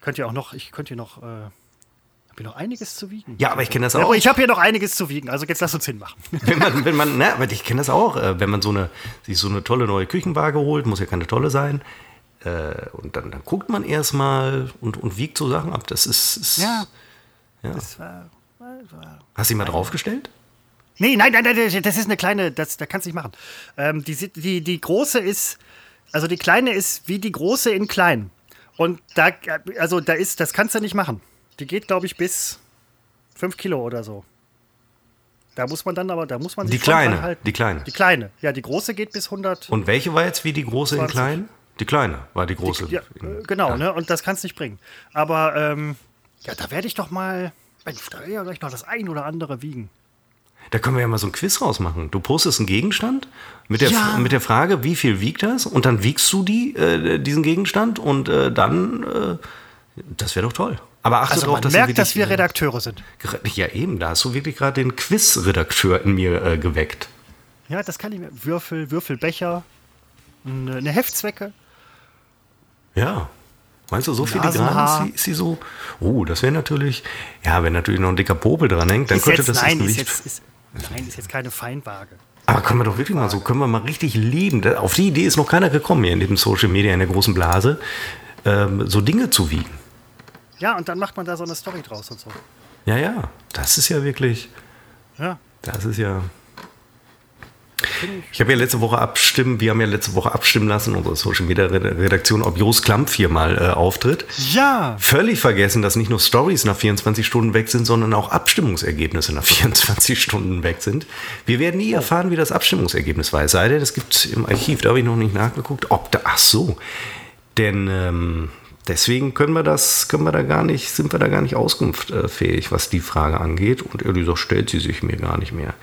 Könnt ihr auch noch, ich könnte hier noch... Äh, habe hier noch einiges zu wiegen. Ja, aber ich kenne das auch. Ja, ich habe hier noch einiges zu wiegen. Also jetzt lass uns hinmachen. <laughs> Wenn man, wenn man, na, aber ich kenne das auch. Äh, wenn man so eine, sich so eine tolle neue Küchenwaage holt, muss ja keine tolle sein. Äh, und dann, dann guckt man erstmal und, und wiegt so Sachen ab. Das ist. ist ja. ja. Das war, war, Hast du ihn mal draufgestellt? Nee, nein, nein, nein, das ist eine kleine, das, da kannst du nicht machen. Ähm, die, die, die große ist, also die kleine ist wie die große in klein. Und da, also da ist, das kannst du nicht machen. Die geht, glaube ich, bis 5 Kilo oder so. Da muss man dann aber, da muss man sich Die kleine, die kleine. Die kleine. Ja, die große geht bis 100. Und welche war jetzt wie die große 20. in klein? Die kleine war die große. Die, ja, in, genau, ja. ne? Und das kannst du nicht bringen. Aber ähm, ja, da werde ich doch mal, Mensch, da werde ich ja gleich noch das ein oder andere wiegen. Da können wir ja mal so ein Quiz rausmachen. Du postest einen Gegenstand mit der, ja. mit der Frage, wie viel wiegt das? Und dann wiegst du die, äh, diesen Gegenstand und äh, dann, äh, das wäre doch toll. Aber achte also darauf, dass merkt, dass wir Redakteure sind. Ja, eben, da hast du wirklich gerade den Quiz-Redakteur in mir äh, geweckt. Ja, das kann ich mir. Würfel, Würfelbecher, eine, Heftzwecke. Ja. Meinst du, so filigran ist, ist sie so? Oh, das wäre natürlich. Ja, wenn natürlich noch ein dicker Popel dran hängt, dann ist könnte jetzt, das nein, das Gewicht. Ist jetzt, ist, nein, ist jetzt keine Feinwaage. Aber können wir doch wirklich mal so, können wir mal richtig leben. Auf die Idee ist noch keiner gekommen hier in dem Social Media, in der großen Blase, ähm, so Dinge zu wiegen. Ja, und dann macht man da so eine Story draus und so. Ja, ja, das ist ja wirklich. Ja. Das ist ja. Ich habe ja letzte Woche abstimmen, wir haben ja letzte Woche abstimmen lassen, unsere Social Media Redaktion, ob Jos Klampf hier mal äh, auftritt. Ja. Völlig vergessen, dass nicht nur Stories nach 24 Stunden weg sind, sondern auch Abstimmungsergebnisse nach <laughs> 24 Stunden weg sind. Wir werden nie erfahren, wie das Abstimmungsergebnis war. Es sei denn, es gibt im Archiv, da habe ich noch nicht nachgeguckt, ob da, ach so. Denn ähm, deswegen können wir das, können wir da gar nicht, sind wir da gar nicht auskunftsfähig, was die Frage angeht. Und ehrlich gesagt stellt sie sich mir gar nicht mehr.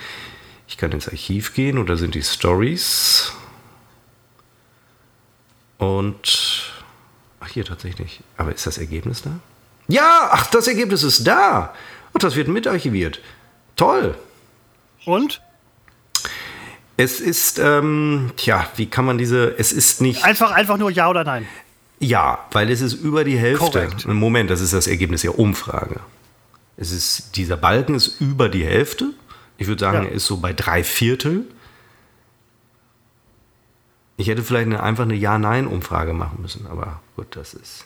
Ich kann ins Archiv gehen und da sind die Stories. Und ach hier tatsächlich. Aber ist das Ergebnis da? Ja, ach, das Ergebnis ist da. Und das wird mitarchiviert. Toll. Und? Es ist, ähm, tja, wie kann man diese, es ist nicht. Einfach, einfach nur Ja oder Nein. Ja, weil es ist über die Hälfte. Korrekt. Moment, das ist das Ergebnis der Umfrage. Es ist, dieser Balken ist über die Hälfte. Ich würde sagen, Ja. er ist so bei drei Viertel. Ich hätte vielleicht eine, einfach eine Ja-Nein-Umfrage machen müssen, aber gut, das ist.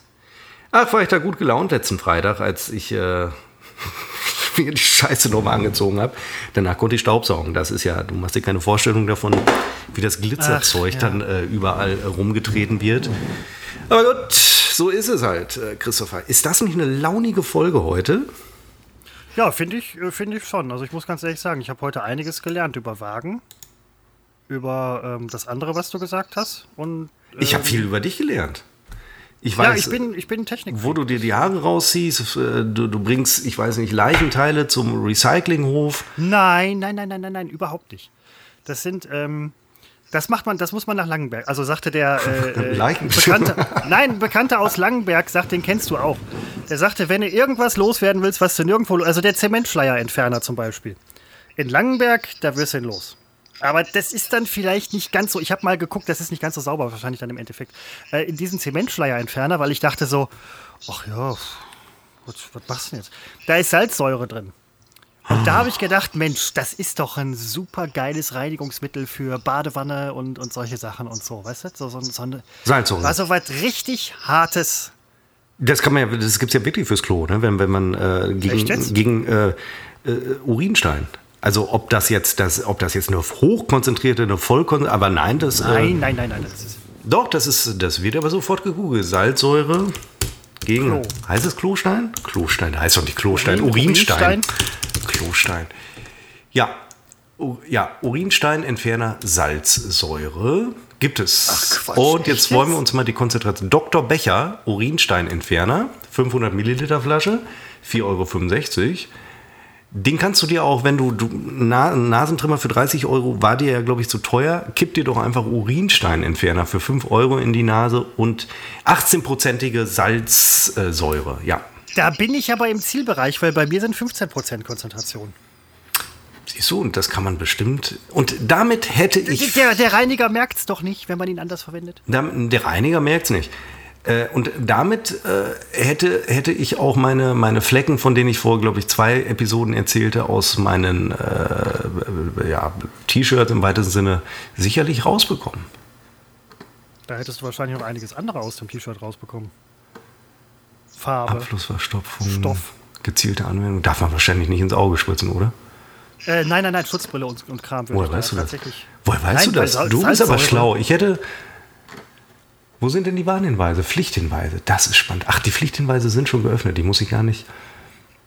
Ach, war ich da gut gelaunt letzten Freitag, als ich äh, <laughs> mir die Scheiße nochmal angezogen habe. Danach konnte ich Staubsaugen. Das ist ja, du machst dir keine Vorstellung davon, wie das Glitzerzeug Ach, ja. dann äh, überall äh, rumgetreten wird. Aber gut, so ist es halt, äh, Christopher. Ist das nicht eine launige Folge heute? Ja, finde ich, äh, finde ich schon. Also ich muss ganz ehrlich sagen, ich habe heute einiges gelernt über Wagen, über ähm, das andere, was du gesagt hast. Und äh, Ich habe viel über dich gelernt. Ich ja, weiß, ich bin, ich bin Technik. wo du dir die Haare rausziehst, äh, du, du bringst, ich weiß nicht, Leichenteile zum Recyclinghof. Nein, nein, nein, nein, nein, nein, überhaupt nicht. Das sind, ähm, das macht man, das muss man nach Langenberg. Also sagte der <laughs> äh, äh, Bekannte, nein, ein Bekannter aus Langenberg, sagt, den kennst du auch. Der sagte, wenn du irgendwas loswerden willst, was du nirgendwo, also der Zementschleierentferner zum Beispiel. In Langenberg, da wirst du ihn los. Aber das ist dann vielleicht nicht ganz so. Ich habe mal geguckt, das ist nicht ganz so sauber, wahrscheinlich dann im Endeffekt. Äh, in diesen Zementschleierentferner, weil ich dachte so, ach ja, was, was machst du denn jetzt? Da ist Salzsäure drin. Und da habe ich gedacht, Mensch, das ist doch ein super geiles Reinigungsmittel für Badewanne und, und solche Sachen und so, weißt du? So, so, so eine, Salzsäure. war so was richtig Hartes. Das kann man ja, das gibt's ja wirklich fürs Klo, ne? wenn, wenn man äh, gegen, gegen äh, äh, Urinstein. Also ob das jetzt das, ob das jetzt eine hochkonzentrierte, eine vollkonzentrierte, aber nein, das äh, Nein, nein, nein, nein. Das ist, Doch, das ist, das wird aber sofort gegoogelt. Salzsäure gegen. Klo. Heißt es Klostein? Klostein heißt doch nicht Klostein. Urin- Urinstein. Urinstein? Klostein. Ja. U ja, Urinsteinentferner Salzsäure gibt es. Ach, Quatsch, Und jetzt wollen wir uns mal die Konzentration. Dr. Becher Urinsteinentferner, 500 Milliliter Flasche, 4,65 Euro. Den kannst du dir auch, wenn du, du Na, Nasentrimmer für 30 Euro war dir ja, glaube ich, zu teuer, kipp dir doch einfach Urinsteinentferner für 5 Euro in die Nase und 18-prozentige Salzsäure. Ja, da bin ich aber im Zielbereich, weil bei mir sind 15% Konzentration. siehst du, und das kann man bestimmt. Und damit hätte ich. Der, der Reiniger merkt es doch nicht, wenn man ihn anders verwendet. Der Reiniger merkt es nicht. Äh, Und damit äh, hätte, hätte ich auch meine, meine Flecken, von denen ich vor, glaube ich, zwei Episoden erzählte, aus meinen äh, äh, ja, T-Shirts im weitesten Sinne sicherlich rausbekommen. Da hättest du wahrscheinlich noch einiges andere aus dem T-Shirt rausbekommen. Farbe. Abflussverstopfung, Stoff. gezielte Anwendung. Darf man wahrscheinlich nicht ins Auge spritzen, oder? Äh, nein, nein, nein, Schutzbrille und, und Kram. Woher weißt du das? Woher weißt Nein, du das? Du bist aber schlau. Ich hätte. Wo sind denn die Warnhinweise? Pflichthinweise. Das ist spannend. Ach, die Pflichthinweise sind schon geöffnet. Die muss ich gar nicht.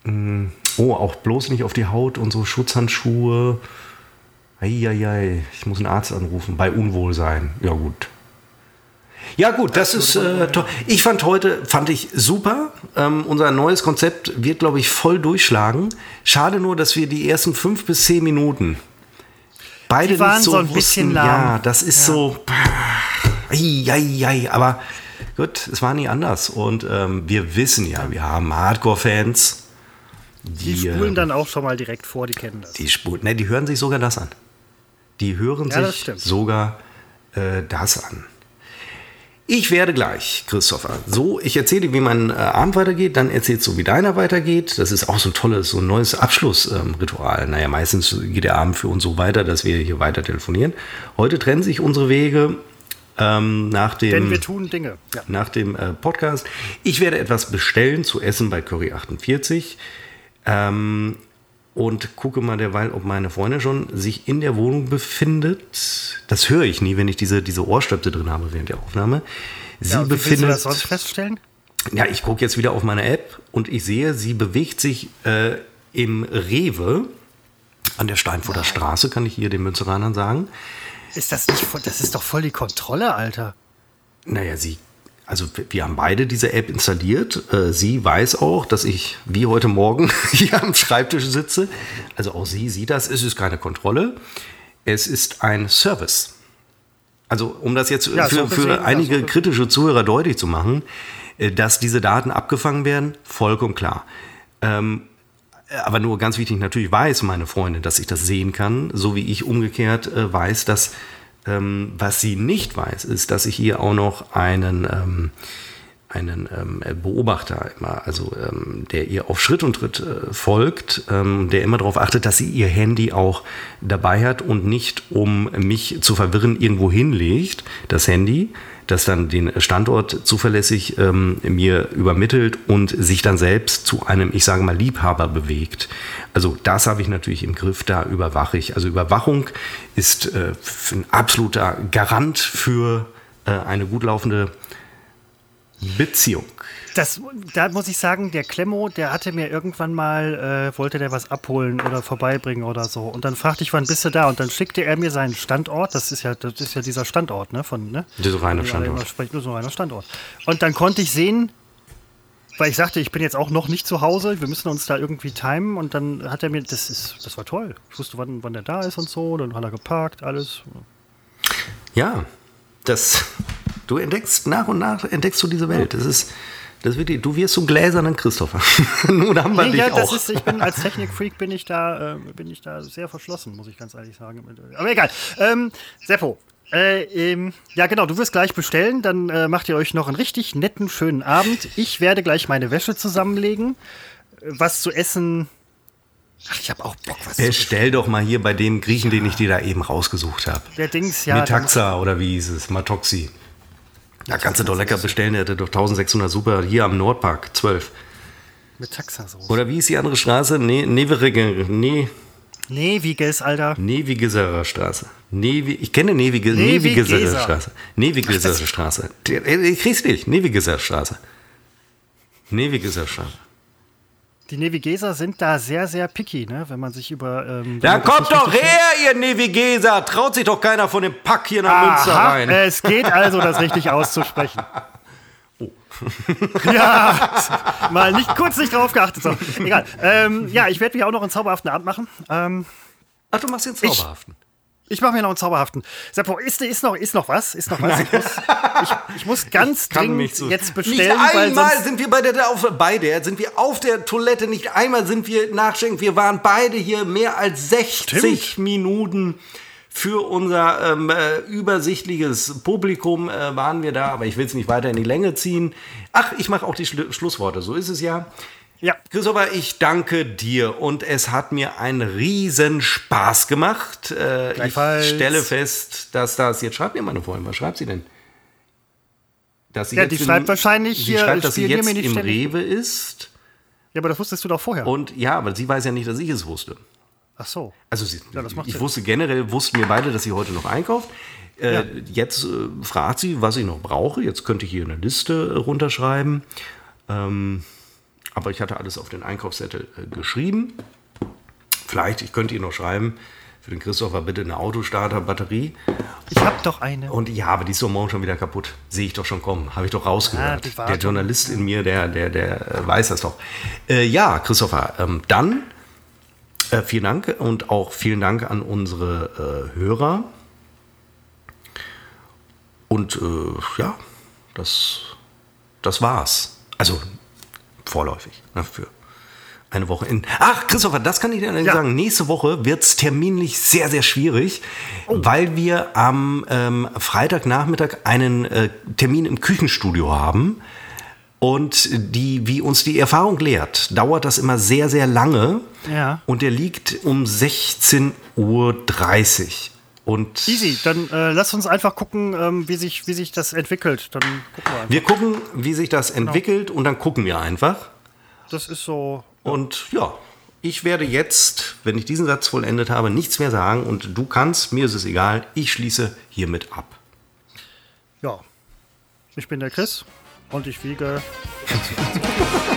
Mm, Oh, auch bloß nicht auf die Haut und so Schutzhandschuhe. Eieiei, ich muss einen Arzt anrufen. Bei Unwohlsein. Ja, gut. Ja gut, das ist äh, toll. Ich fand heute, fand ich super. Ähm, unser neues Konzept wird, glaube ich, voll durchschlagen. Schade nur, dass wir die ersten fünf bis zehn Minuten beide Die waren nicht so, so ein bisschen wussten. lahm. Ja, das ist so. Ei, ei, ei, aber gut, es war nie anders. Und ähm, wir wissen ja, wir haben Hardcore-Fans. Die Die, spulen äh, dann auch schon mal direkt vor, die kennen das. die Spur, ne, die hören sich sogar das an. Die hören Ja, sich sogar äh, das an. Ich werde gleich, Christopher, so, ich erzähle, wie mein äh, Abend weitergeht, dann erzählst du, wie deiner weitergeht. Das ist auch so ein tolles, so ein neues Abschlussritual. Ähm, naja, meistens geht der Abend für uns so weiter, dass wir hier weiter telefonieren. Heute trennen sich unsere Wege ähm, nach dem Denn wir tun Dinge. Ja. nach dem äh, Podcast. Ich werde etwas bestellen zu essen bei Curry 48. Ähm, und gucke mal derweil, ob meine Freundin schon sich in der Wohnung befindet. Das höre ich nie, wenn ich diese, diese Ohrstöpsel drin habe während der Aufnahme. Sie Ja, und wie du befindet. das sonst feststellen? Ja, ich gucke jetzt wieder auf meine App und ich sehe, sie bewegt sich äh, im Rewe an der Steinfurter Straße, kann ich hier den Münzeranern sagen. Ist das nicht voll, das ist doch voll die Kontrolle, Alter. Naja, sie, also wir- haben beide diese App installiert. Äh, sie weiß auch, dass ich wie heute Morgen <laughs> hier am Schreibtisch sitze. Also auch sie sieht das. Es ist keine Kontrolle. Es ist ein Service. Also um das jetzt Ja, für, für einige kritische Zuhörer deutlich zu machen, äh, dass diese Daten abgefangen werden, vollkommen klar. Ähm, aber nur ganz wichtig, natürlich weiß meine Freundin, dass ich das sehen kann, so wie ich umgekehrt äh, weiß, dass ähm, was sie nicht weiß, ist, dass ich hier auch noch einen, ähm, einen ähm, Beobachter immer, also ähm, der ihr auf Schritt und Tritt äh, folgt, ähm, der immer darauf achtet, dass sie ihr Handy auch dabei hat und nicht, um mich zu verwirren, irgendwo hinlegt, das Handy, das dann den Standort zuverlässig ähm, mir übermittelt und sich dann selbst zu einem, ich sage mal, Liebhaber bewegt. Also das habe ich natürlich im Griff, da überwache ich. Also Überwachung ist äh, ein absoluter Garant für äh, eine gut laufende Beziehung. Das, da muss ich sagen, der Klemmo, der hatte mir irgendwann mal, äh, wollte der was abholen oder vorbeibringen oder so. Und dann fragte ich, wann bist du da? Und dann schickte er mir seinen Standort. Das ist ja, das ist ja dieser Standort, ne? Von, ne? Dieser reine Ja, Standort. spricht nur so ein reiner Standort. Und dann konnte ich sehen, weil ich sagte, ich bin jetzt auch noch nicht zu Hause, wir müssen uns da irgendwie timen. Und dann hat er mir, das ist, das war toll. Ich wusste, wann, wann der da ist und so. Dann hat er geparkt, alles. Ja, das, du entdeckst nach und nach entdeckst du diese Welt. Das ist, das wird, die- du wirst zum gläsernen Christopher. Nun haben wir Nee, dich ja, das auch. ist, ich bin als Technikfreak bin ich da, äh, bin ich da sehr verschlossen, muss ich ganz ehrlich sagen. Aber egal. Ähm, Seppo, äh, ähm, ja genau, du wirst gleich bestellen, dann äh, macht ihr euch noch einen richtig netten, schönen Abend. Ich werde gleich meine Wäsche zusammenlegen, äh, was zu essen. Ach, ich habe auch Bock, was zu Bestell doch mal hier bei dem Griechen, den ich dir da eben rausgesucht habe. Der Dings, ja. Metaxa oder wie hieß es? Matoxi. Da kannst du doch lecker bestellen, der hatte doch 1600 super hier am Nordpark, 12. Mit Taxasoße. Oder wie ist die andere Straße? Ne, Neverige, ne, Neviges, Alter. Nevigeserer Straße. Nevi, ich kenne Nevige, Nevigeser. Nevigeserer Straße. Nevigeserer Straße. Äh, Ich krieg's nicht. Nevigeserer Straße. Nevigeserer Straße. Die Nevigeser sind da sehr, sehr picky, ne? wenn man sich über. Ähm, Da kommt doch her, ihr Nevigeser! Traut sich doch keiner von dem Pack hier nach Münster rein. es geht also, das richtig auszusprechen. <laughs> <laughs> ja, mal nicht kurz nicht drauf geachtet. So, egal. Ähm, ja, ich werde mir auch noch einen zauberhaften Abend machen. Ähm, Ach, du machst den Zauberhaften. ich mache mir noch einen zauberhaften. Seppo, ist, ist, noch, ist noch was? Ist noch was? Ich muss, ich, ich muss ganz dringend jetzt bestellen, Nicht einmal sind wir bei der, auf, bei der, sind wir auf der Toilette, nicht einmal sind wir nachschenken. Wir waren beide hier mehr als 60 Stimmt. Minuten für unser ähm, äh, übersichtliches Publikum äh, waren wir da, aber ich will es nicht weiter in die Länge ziehen. Ach, ich mache auch die Schlu Schlussworte, so ist es ja. Ja, Christopher, ich danke dir und es hat mir einen riesen Spaß gemacht. Äh, ich stelle fest, dass das, jetzt schreibt mir meine Freundin, was schreibt sie denn? Dass sie Ja, die schreibt wahrscheinlich sie hier, schreibt, dass sie jetzt im ständig. Rewe ist ja, aber das wusstest du doch vorher. und ja, aber sie weiß ja nicht, dass ich es wusste. Ach so. Also sie, Ja, das macht ich Sinn. wusste generell, wussten wir beide, dass sie heute noch einkauft. Äh, Ja. Jetzt äh, fragt sie, was ich noch brauche. Jetzt könnte ich hier eine Liste äh, runterschreiben. Ähm, aber ich hatte alles auf den Einkaufszettel äh, geschrieben. Vielleicht, ich könnte ihr noch schreiben, für den Christopher bitte eine Autostarter-Batterie. Ich hab doch eine. Und ja, aber die ist doch morgen schon wieder kaputt. Sehe ich doch schon kommen. Habe ich doch Ja, rausgehört. die der Wartung. Journalist in mir, der, der, der äh, weiß das doch. Äh, ja, Christopher, ähm, dann äh, vielen Dank und auch vielen Dank an unsere äh, Hörer. Und äh, ja, das, das war's. Also vorläufig ne, für eine Woche in. Ach, Christopher, das kann ich dir Ja. sagen. Nächste Woche wird es terminlich sehr, sehr schwierig, weil wir am ähm, Freitagnachmittag einen äh, Termin im Küchenstudio haben. Und die, wie uns die Erfahrung lehrt, dauert das immer sehr, sehr lange. Ja. Und der liegt um 16.30 Uhr. Und Easy, dann äh, lass uns einfach gucken, ähm, wie, sich, wie sich das entwickelt. Dann gucken wir, wir gucken, wie sich das genau. entwickelt genau. und dann gucken wir einfach. Das ist so. Und ja, ich werde jetzt, wenn ich diesen Satz vollendet habe, nichts mehr sagen und du kannst, mir ist es egal, ich schließe hiermit ab. Ja, ich bin der Chris und ich wiege. <laughs>